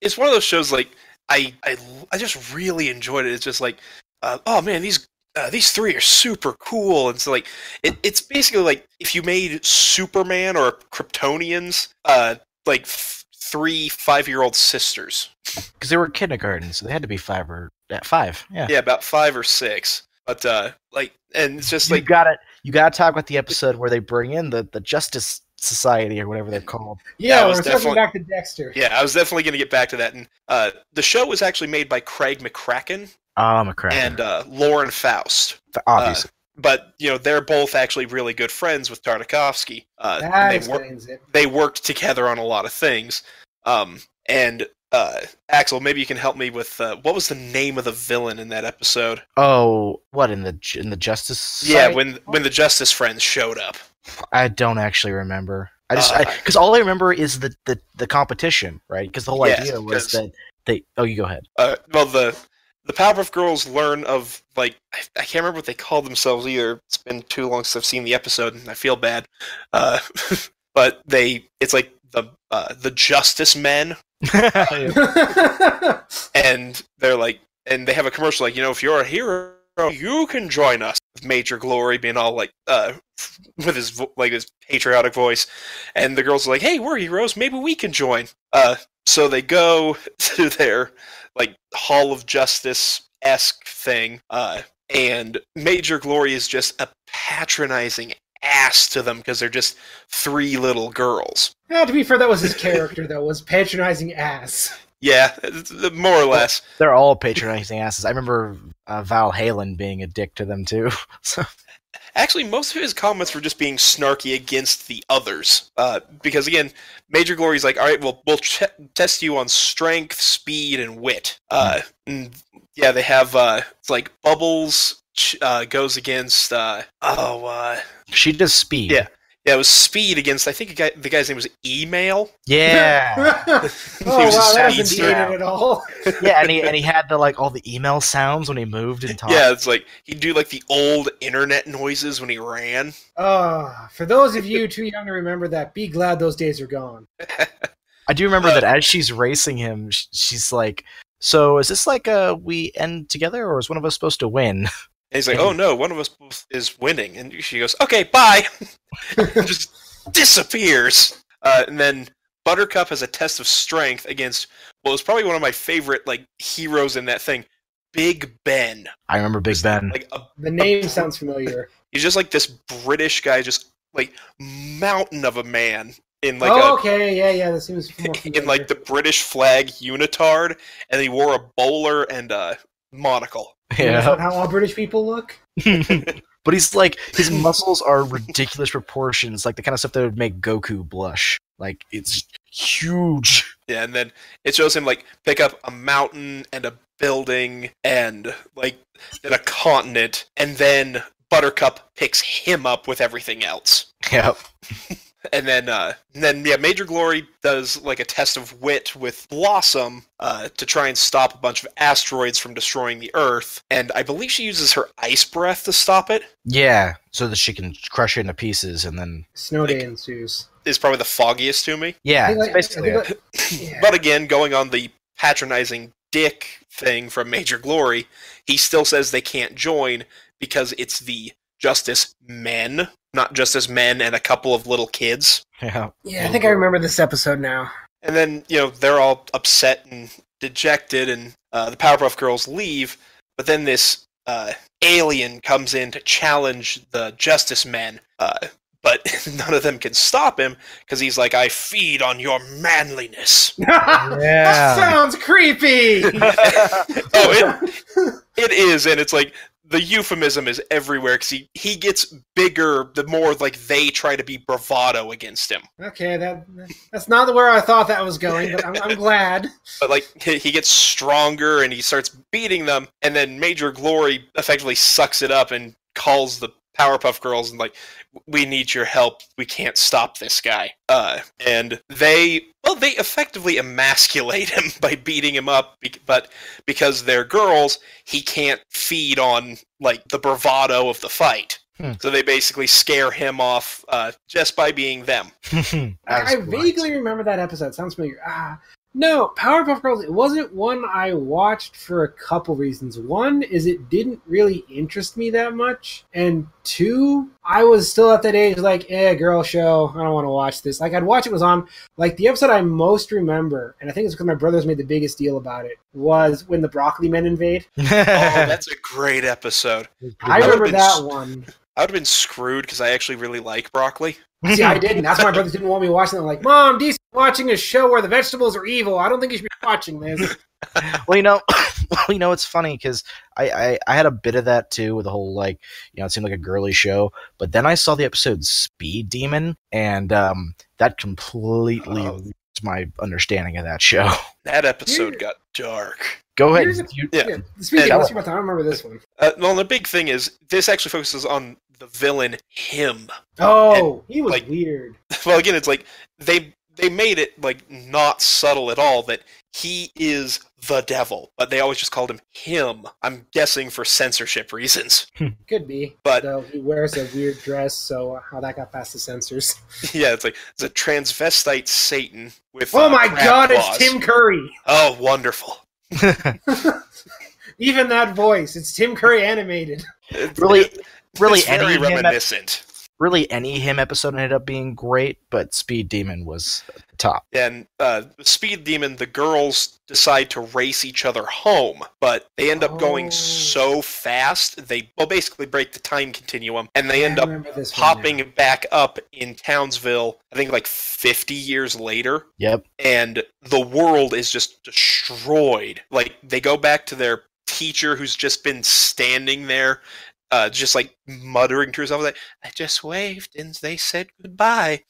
it's one of those shows like I I, I just really enjoyed it. It's just like uh, oh man these uh, these three are super cool. And so like it, it's basically like if you made Superman or Kryptonians uh, like f- three five year old sisters. Because they were kindergarten, so they had to be five or uh, five. Yeah. Yeah, about five or six. But uh, like and it's just like you like got it. You got to talk about the episode where they bring in the the Justice Society or whatever they're called. yeah, it we're was definitely- back to Dexter. Yeah, I was definitely going to get back to that. And uh, the show was actually made by Craig McCracken Oh, McCracken. and uh, Lauren Faust. obviously. But you know, they're both actually really good friends with Tartakovsky. Uh, That and they, wor- explains it. they worked together on a lot of things. Um, and uh, Axel, maybe you can help me with uh, what was the name of the villain in that episode? oh, what in the in the Justice? Yeah, when when the Justice Friends showed up. I don't actually remember. I just Uh, because all I remember is the the, the competition, right? Because the whole Yes, idea was that they. Oh, you go ahead. Uh, well, the the Powerpuff Girls learn of like I, I can't remember what they called themselves either. It's been too long since I've seen the episode, and I feel bad. Uh, but they, it's like the uh, the Justice Men, and they're like, and they have a commercial like, you know, if you're a hero, you can join us. With Major Glory being all like, uh, with his vo- like his patriotic voice, and the girls are like, hey, we're heroes, maybe we can join. Uh, so they go to their like Hall of Justice esque thing, uh, and Major Glory is just a patronizing ass to them because they're just three little girls. yeah, to be fair, that was his character. though was patronizing ass. Yeah, it's- it's more or less. They're all patronizing asses. I remember uh, Valhallen being a dick to them too. So Actually, most of his comments were just being snarky against the others. Uh, because again, Major Glory's like, all right, well, we'll ch- test you on strength, speed, and wit. Uh, and yeah, they have uh, it's like Bubbles ch- uh, goes against uh, oh uh, she does speed. Yeah. Yeah, it was speed against I think a guy, the guy's name was Email. yeah, oh He wow, was a that doesn't speedster. date it at all. yeah. And he and he had the like all the email sounds when he moved and talked. Yeah, it's like he'd do like the old internet noises when he ran. Oh, for those of you too young to remember that, be glad those days are gone. I do remember Uh, that as she's racing him, she's like, "So is this like a we end together, or is one of us supposed to win?" And he's like. "Oh no, one of us both is winning," and she goes, "Okay, bye," just disappears. Uh, and then Buttercup has a test of strength against what was probably one of my favorite like heroes in that thing, Big Ben. I remember Big Ben. Like a, The name sounds familiar. he's just like this British guy, just like mountain of a man in like oh, a okay, yeah, yeah, that seems more familiar. in like the British flag unitard, and he wore a bowler and a monocle. Is yeah, that how all British people look? but he's like his muscles are ridiculous proportions, like the kind of stuff that would make Goku blush. Like it's huge. Yeah, and then it shows him like pick up a mountain and a building and like and a continent, and then Buttercup picks him up with everything else. Yep. And then, uh, and then yeah, Major Glory does like a test of wit with Blossom uh, to try and stop a bunch of asteroids from destroying the Earth. And I believe she uses her ice breath to stop it. Yeah, so that she can crush it into pieces and then Snow day ensues. is probably the foggiest to me. Yeah, like- basically. I like- yeah. But again, going on the patronizing dick thing from Major Glory, he still says they can't join because it's the Justice men, not just as men and a couple of little kids. yeah. yeah, I think I remember this episode now. And then, you know, they're all upset and dejected, and uh, the Powerpuff Girls leave. But then this uh, alien comes in to challenge the Justice Men. Uh, but none of them can stop him because he's like, I feed on your manliness. yeah. That sounds creepy. oh, it, it is. And it's like, the euphemism is everywhere because he, he gets bigger the more like they try to be bravado against him. okay, that that's not where I thought that was going, but I'm, I'm glad. but like he he gets stronger and he starts beating them and then major glory effectively sucks it up and calls the powerpuff girls and like we need your help we can't stop this guy uh and they well they effectively emasculate him by beating him up but because they're girls he can't feed on like the bravado of the fight Hmm. so they basically scare him off uh, just by being them I As vaguely remember that episode. Sounds familiar. Ah, no, Powerpuff Girls. It wasn't one I watched for a couple reasons. One is it didn't really interest me that much, and two, I was still at that age like, eh, girl show. I don't want to watch this. Like I'd watch it was on. Like the episode I most remember, and I think it's because my brothers made the biggest deal about it, was when the Broccoli Men invade. oh that's a great episode I remember been that one. i would have been screwed because i actually really like broccoli See, I didn't. That's why my brothers didn't want me watching it. Like, Mom, DC watching a show where the vegetables are evil. I don't think you should be watching this. well, you know, well, you know, it's funny because I, I I had a bit of that too with the whole like you know it seemed like a girly show, but then I saw the episode Speed Demon, and um, that completely Oh. Ruined my understanding of that show. That episode Here- got dark. Go ahead. A- You- Yeah. Yeah. Speaking And- of what's your I don't remember this one. Uh, well, the big thing is this actually focuses on the villain him. Oh, he was like- weird. Well, again, it's like they they made it like not subtle at all that he is the devil, but they always just called him him. I'm guessing for censorship reasons. Could be. But Though he wears a weird dress, so how that got past the censors. yeah, it's like it's a transvestite Satan with. Oh uh, my god, claws. it's Tim Curry. Oh, wonderful! Even that voice, it's Tim Curry animated. It's- Really- it- really, it's very any him ep- reminiscent. really, any him episode ended up being great, but Speed Demon was at the top. and uh, Speed Demon, the girls decide to race each other home, but they end up going Oh. so fast they well basically break the time continuum, and they end up remember this one now. popping back up in Townsville. I think like 50 years later, Yep. and the world is just destroyed. Like they go back to their teacher who's just been standing there. Uh, just like muttering to herself, like I just waved and they said goodbye.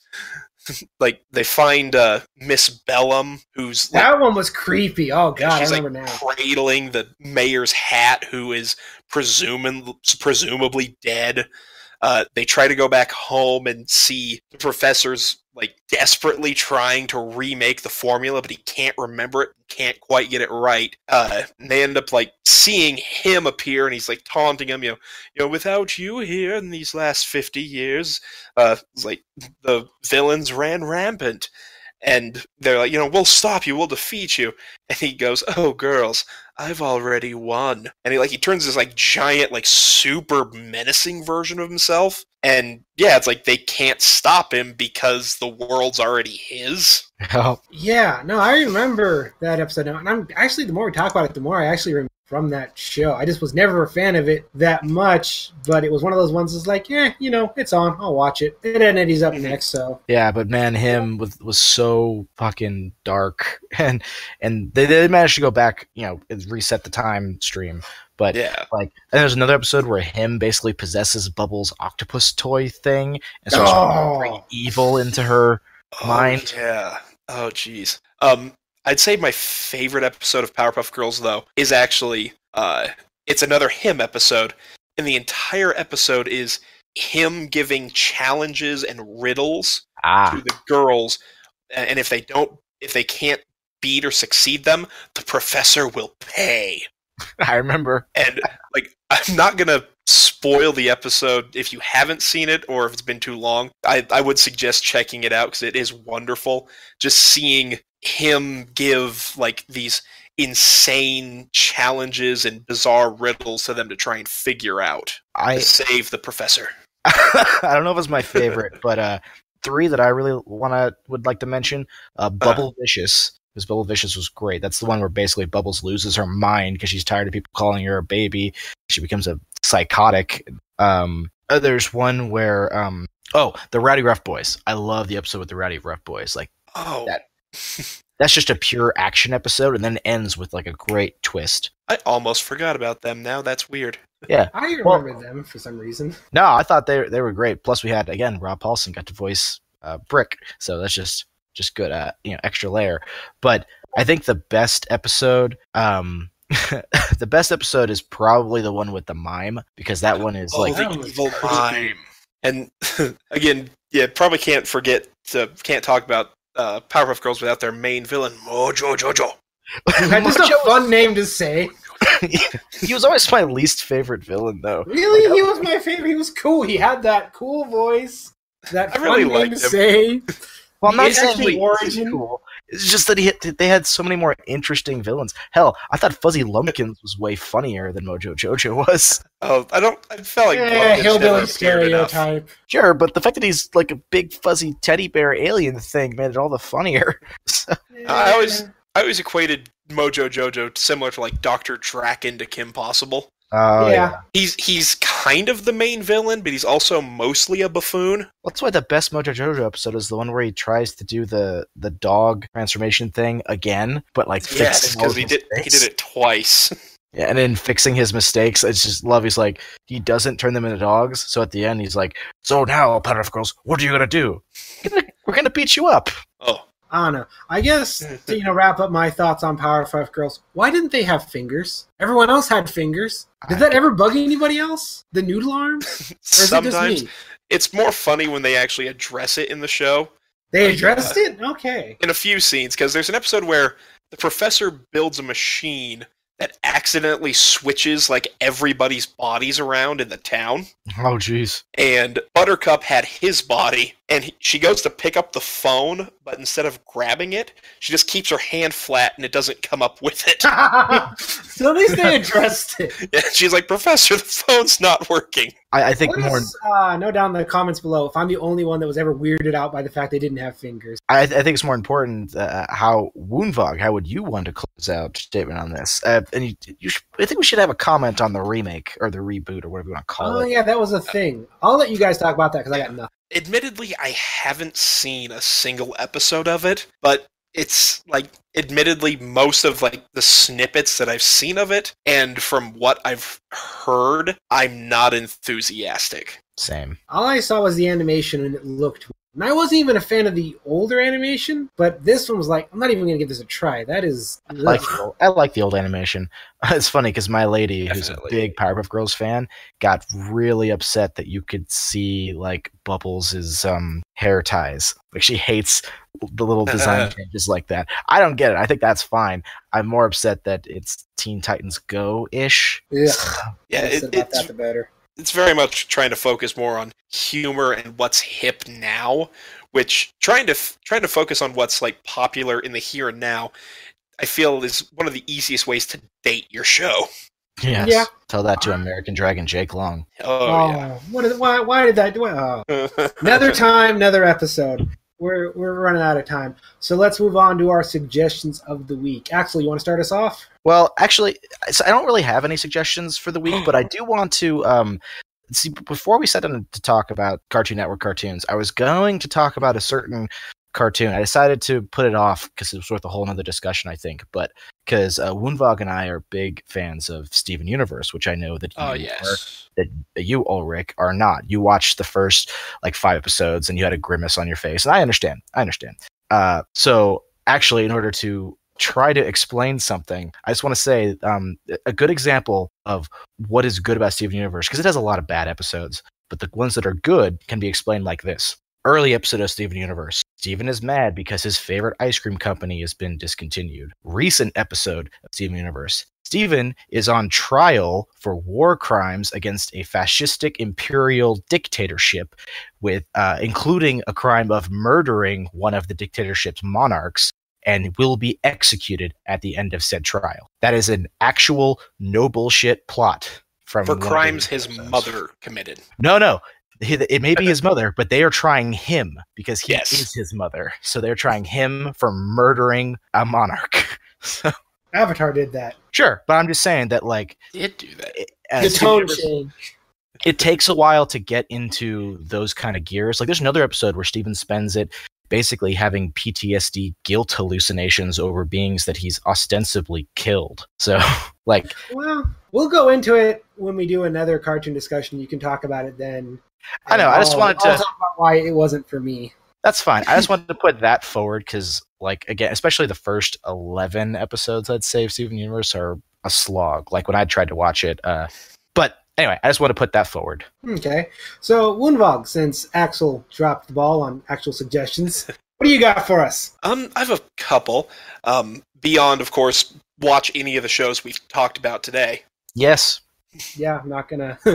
like they find uh, Miss Bellum, who's like, That one was creepy. Oh god, I she's like now. cradling the mayor's hat, who is presuming presumably dead. Uh, they try to go back home and see the professor's like desperately trying to remake the formula, but he can't remember it, can't quite get it right. Uh, and they end up like seeing him appear, and he's like taunting him, you know, you know, without you here in these last fifty years, uh, like the villains ran rampant. And they're like, you know, we'll stop you, we'll defeat you. And he goes, "Oh, girls, I've already won." And he like he turns this like giant, like super menacing version of himself. And yeah, it's like they can't stop him because the world's already his. Yeah, no, I remember that episode now. And I'm actually the more we talk about it, the more I actually remember from that show. I just was never a fan of it that much, but it was one of those ones that's like, yeah, you know, it's on, I'll watch it. And then Eddy's up Mhm. next, so Yeah, but man, him was was so fucking dark, and and they, they managed to go back, you know, and reset the time stream. But Yeah. like, and there's another episode where him basically possesses Bubbles' octopus toy thing and starts Oh. bringing evil into her. Mind. Oh, yeah. Oh, jeez. Um, I'd say my favorite episode of Powerpuff Girls, though, is actually uh, it's another him episode, and the entire episode is him giving challenges and riddles Ah, to the girls, and if they don't, if they can't beat or succeed them, the professor will pay. I remember. And like, I'm not gonna spoil the episode if you haven't seen it or if it's been too long. I, I would suggest checking it out because it is wonderful. Just seeing him give like these insane challenges and bizarre riddles to them to try and figure out I to save the professor. I don't know if it's my favorite, but uh, three that I really want to would like to mention. Uh, Bubble Vicious. Because Bubble Vicious was great. That's the one where basically Bubbles loses her mind because she's tired of people calling her a baby. She becomes a psychotic. Um, uh, there's one where um, oh, the Rowdyruff Boys. I love the episode with the Rowdyruff Boys. Like Oh, That- that's just a pure action episode, and then ends with like a great twist. I almost forgot about them now. That's weird. Yeah. I Well- remember them for some reason. No, I thought they they were great. Plus, we had again Rob Paulsen got to voice uh, Brick, so that's just just good. Uh, you know, extra layer. But I think the best episode, um, the best episode is probably the one with the mime because that one is oh, like the evil mime. And again, yeah, probably can't forget to can't talk about uh, Powerpuff Girls without their main villain, Mojo Jojo. That's just a fun name to say. he was always my least favorite villain, though. Really, he was my favorite. He was cool. He had that cool voice. That I really fun name liked to him. say. Well, I'm not saying actually he origin- cool. It's just that he had, they had so many more interesting villains. Hell, I thought Fuzzy Lumpkins was way funnier than Mojo Jojo was. Oh, I don't. I felt like Yeah, Lumpkins never hillbilly appeared enough. stereotype. Sure, but the fact that he's like a big fuzzy teddy bear alien thing made it all the funnier. So- I always- I always equated Mojo Jojo similar to like Doctor Drakken to Kim Possible. Oh Yeah. He's he's kind of the main villain, but he's also mostly a buffoon. That's why the best Mojo Jojo episode is the one where he tries to do the the dog transformation thing again, but like Yes, fixing all because he his did he mistakes. did it twice. Yeah, and then fixing his mistakes. It's just love. He's like he doesn't turn them into dogs. So at the end, he's like, "So now, Powerpuff Girls, what are you gonna do? We're gonna, we're gonna beat you up." Oh, I don't know. I guess to you know wrap up my thoughts on Power Powerpuff Girls. Why didn't they have fingers? Everyone else had fingers. Did that ever bug anybody else? The noodle arms? Or is it sometimes just me? it's more funny when they actually address it in the show. They addressed uh, it. Okay. in a few scenes because there's an episode where the professor builds a machine that accidentally switches like everybody's bodies around in the town Oh, jeez. and buttercup had his body and he, she goes to pick up the phone but instead of grabbing it she just keeps her hand flat and it doesn't come up with it so at least they addressed it. and she's like professor the phone's not working I, I think Let more. us, uh, know down in the comments below if I'm the only one that was ever weirded out by the fact they didn't have fingers. I, I think it's more important uh, how Woonvog. How would you want to close out statement on this? Uh, and you, you should, I think we should have a comment on the remake or the reboot or whatever you want to call Oh it. Oh, yeah, that was a thing. I'll let you guys talk about that because I got nothing. Admittedly i haven't seen a single episode of it but it's like admittedly most of like the snippets that i've seen of it and from what i've heard i'm not enthusiastic Same. All I saw was the animation and it looked. And I wasn't even a fan of the older animation, but this one was like, I'm not even gonna give this a try. That is, I like the old, I like the old animation. It's funny because my lady, who's a big Powerpuff Girls fan, got really upset that you could see like Bubbles' um, hair ties. Like she hates the little design changes like that. I don't get it. I think that's fine. I'm more upset that it's Teen Titans Go ish. Ugh. yeah Less it, about it's, that, the better. It's very much trying to focus more on humor and what's hip now which trying to f- trying to focus on what's like popular in the here and now i feel is one of the easiest ways to date your show Yes. Yeah. Tell that to American Dragon Jake Long. oh, Oh, what is, why? Why did that? do Oh. Another time, another episode. We're we're running out of time, so let's move on to our suggestions of the week. Axel, you want to start us off? Well, actually, I don't really have any suggestions for the week, but I do want to um, see before we set down to talk about Cartoon Network cartoons. I was going to talk about a certain cartoon. I decided to put it off because it was worth a whole nother discussion, I think. But because uh, Woonvog and I are big fans of Steven Universe, which I know that you oh are, yes that you Ulrich are not. You watched the first like five episodes and you had a grimace on your face, and I understand. I understand. Uh, so actually, in order to try to explain something, I just want to say um, a good example of what is good about Steven Universe because it has a lot of bad episodes, but the ones that are good can be explained like this. Early episode of Steven Universe. Steven is mad because his favorite ice cream company has been discontinued. Recent episode of Steven Universe. Steven is on trial for war crimes against a fascistic imperial dictatorship, with uh, including a crime of murdering one of the dictatorship's monarchs, and will be executed at the end of said trial. That is an actual no bullshit plot from for crimes his episodes. mother committed. No, no. He- It may be his mother, but they are trying him because he Yes. is his mother. So they're trying him for murdering a monarch. So, Avatar did that. sure, but I'm just saying that like Did do that. it, The tone change. it takes a while to get into those kind of gears. Like there's another episode where Steven spends it basically having PTSD guilt hallucinations over beings that he's ostensibly killed. So like Well, we'll go into it when we do another cartoon discussion. You can talk about it then. I know, I just wanted to- talk about why it wasn't for me. That's fine. I just wanted to put that forward because, like, again, especially the first eleven episodes, I'd say of Steven Universe are a slog. Like when I tried to watch it. Uh, but anyway, I just want to put that forward. Okay, so Woonvog, since Axel dropped the ball on actual suggestions, what do you got for us? Um, I have a couple. Um, beyond, of course, watch any of the shows we've talked about today. Yes. Yeah, I'm not gonna.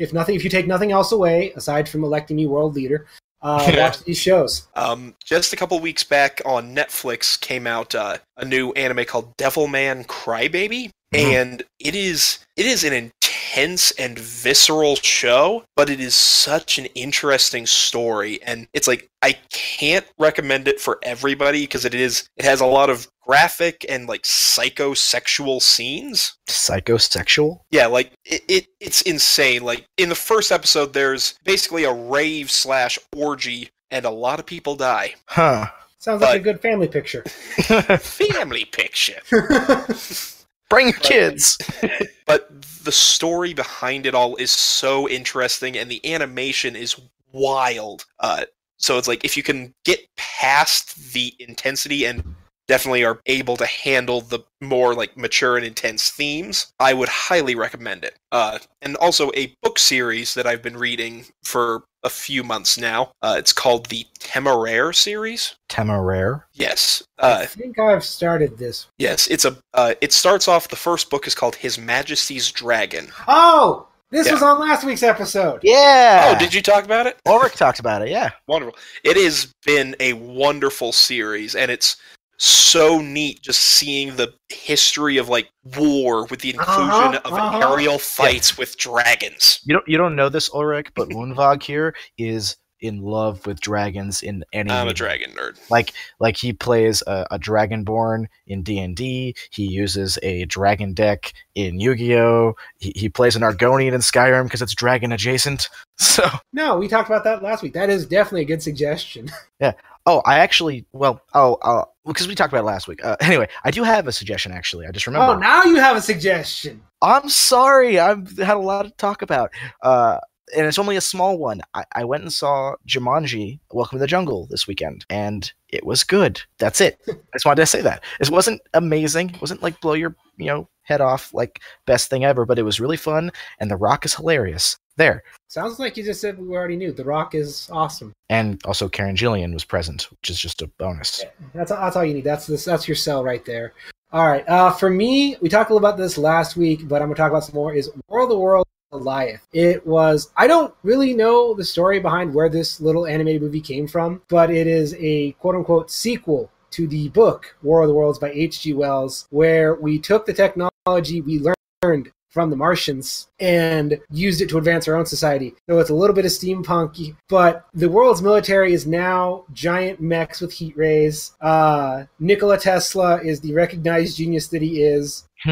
if nothing, if you take nothing else away aside from electing me world leader, uh, watch these shows. Um, just a couple weeks back on Netflix came out uh, a new anime called Devilman Crybaby, Mhm. and it is it is an intense and visceral show, but it is such an interesting story, and it's like I can't recommend it for everybody because it is it has a lot of graphic and like psychosexual scenes. Psychosexual. Yeah, like it, it it's insane. Like in the first episode, there's basically a rave slash orgy, and a lot of people die. Huh. Sounds like a good family picture. Family picture. Bring your kids. But the story behind it all is so interesting, and the animation is wild. Uh, so it's like if you can get past the intensity and definitely are able to handle the more like mature and intense themes, I would highly recommend it. Uh, and also a book series that I've been reading for a few months now. Uh, it's called the Temeraire series. Temeraire. Yes. I Uh, think I've started this. yes. It's a. Uh, it starts off. The first book is called His Majesty's Dragon. Oh, this Yeah. was on last week's episode. Yeah. Oh, did you talk about it? Ulrich talked about it. Yeah. Wonderful. It has been a wonderful series, and it's so neat just seeing the history of like war with the inclusion Uh-huh, of uh-huh. aerial fights with dragons. You don't you don't know this, Ulrich, but Woonvog here is in love with dragons in any I'm a dragon nerd. like like he plays a, a dragonborn in d&d he uses a dragon deck in yu-gi-oh he, he plays an argonian in skyrim because it's dragon adjacent so No, we talked about that last week. That is definitely a good suggestion. Yeah. Oh i actually well oh uh, because we talked about it last week uh, anyway i do have a suggestion actually i just remember Oh, now you have a suggestion. i'm sorry i've had a lot to talk about uh and it's only a small one. I, I went and saw Jumanji: Welcome to the Jungle this weekend, and it was good. That's it. I just wanted to say that it wasn't amazing. It wasn't like blow your you know head off like best thing ever, but it was really fun. And The Rock is hilarious. There, Sounds like you just said we already knew. The Rock is awesome. and also Karen Gillan was present, which is just a bonus. That's that's all you need. That's this. That's your sell right there. All right. Uh, for me, we talked a little about this last week, but I'm gonna talk about some more. Is World of the World Goliath? It was. I don't really know the story behind where this little animated movie came from, but it is a quote unquote sequel to the book War of the Worlds by H.G. Wells, where we took the technology we learned from the Martians and used it to advance our own society. So it's a little bit of steampunky, but the world's military is now giant mechs with heat rays. Uh, Nikola Tesla is the recognized genius that he is,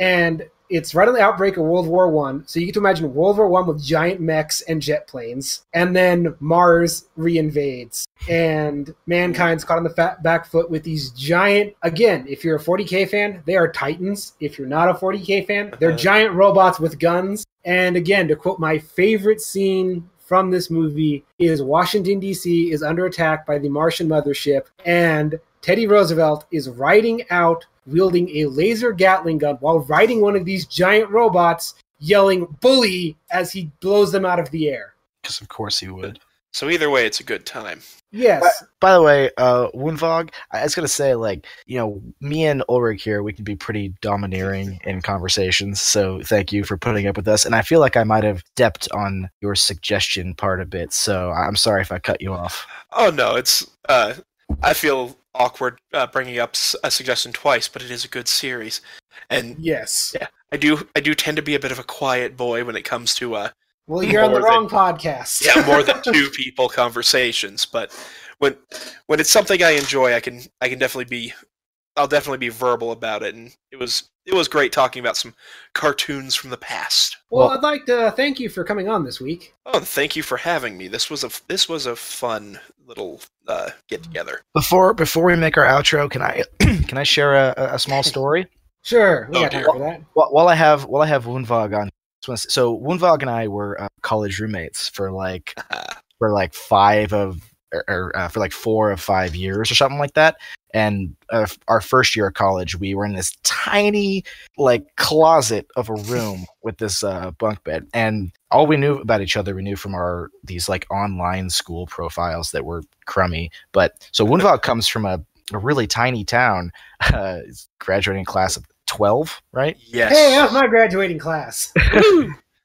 and it's right on the outbreak of World War One. So you get to imagine World War One with giant mechs and jet planes, and then Mars reinvades, and mankind's caught on the fat back foot with these giant. Again, if you're a 40k fan, they are titans. If you're not a 40k fan, they're Uh-huh. giant robots with guns. And again, to quote my favorite scene from this movie is Washington D.C. is under attack by the Martian mothership, and Teddy Roosevelt is riding out wielding a laser Gatling gun while riding one of these giant robots, yelling "bully" as he blows them out of the air. Because of course he would. So either way, it's a good time. Yes. By, by the way, uh, Woonvog, I was gonna say, like, you know, me and Ulrich here, we can be pretty domineering in conversations. So thank you for putting up with us. And I feel like I might have stepped on your suggestion part a bit. So I'm sorry if I cut you off. Oh no, it's. Uh, I feel awkward uh, bringing up a suggestion twice, but it is a good series. And yes, yeah, I do. I do tend to be a bit of a quiet boy when it comes to uh, well, you're on the wrong than, podcast. yeah, more than two people conversations. But when when it's something I enjoy, I can I can definitely be I'll definitely be verbal about it. And it was it was great talking about some cartoons from the past. Well, well I'd like to thank you for coming on this week. Oh, thank you for having me. This was a this was a fun little uh, get together. Before before we make our outro, can I can I share a, a small story? sure, we oh, got time for that. While I have while I have Woonvog on so Woonvog and I were uh, college roommates for like for like five of or, or uh, for like four of five years or something like that. And uh, our first year of college, we were in this tiny like closet of a room with this uh, bunk bed, and all we knew about each other we knew from our these like online school profiles that were crummy. But so Woonvog comes from a, a really tiny town, uh, graduating class of 12, right? Yes. Hey, that's my graduating class.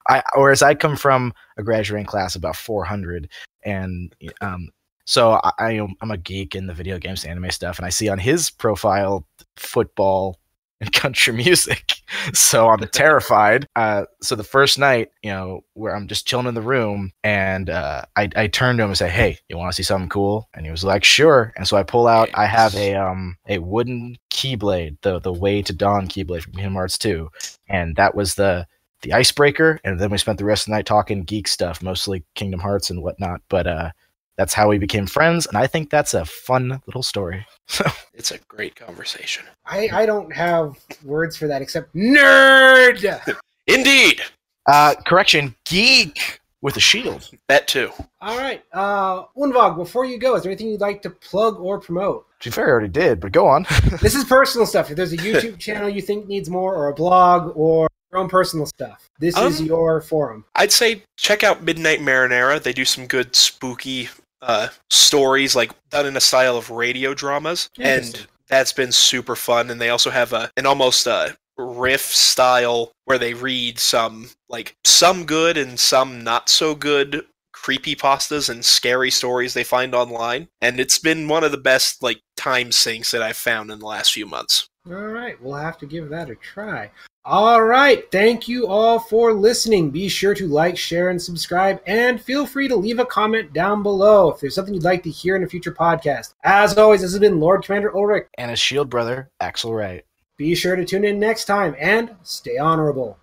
I, whereas I come from a graduating class about 400, and um, so I, I, am a geek in the video games, anime stuff, and I see on his profile football and country music. So I'm terrified. Uh, so the first night, you know, where I'm just chilling in the room, and uh, I, I turned to him and say, "Hey, you want to see something cool?" And he was like, "Sure." And so I pull out. I have a um a wooden keyblade, the the Way to Dawn keyblade from Kingdom Hearts 2, and that was the the icebreaker. And then we spent the rest of the night talking geek stuff, mostly Kingdom Hearts and whatnot. But uh, that's how we became friends, and I think that's a fun little story. it's a great conversation. I I don't have words for that except nerd. Indeed. Uh, correction, geek with a shield. That too. All right. Uh, Woonvog, before you go, is there anything you'd like to plug or promote? To be fair, I already did, but go on. this is personal stuff. If there's a YouTube channel you think needs more, or a blog, or your own personal stuff, this um, is your forum. I'd say check out Midnight Marinara. They do some good spooky uh, stories, like done in a style of radio dramas, and that's been super fun. And they also have a an almost uh, riff style where they read some like some good and some not so good creepy pastas and scary stories they find online and it's been one of the best like time sinks that i've found in the last few months all right we'll have to give that a try all right. Thank you all for listening. Be sure to like share and subscribe and feel free to leave a comment down below if there's something you'd like to hear in a future podcast. As always this has been lord commander ulrich. And his shield brother axel wright. Be sure to tune in next time and stay honorable.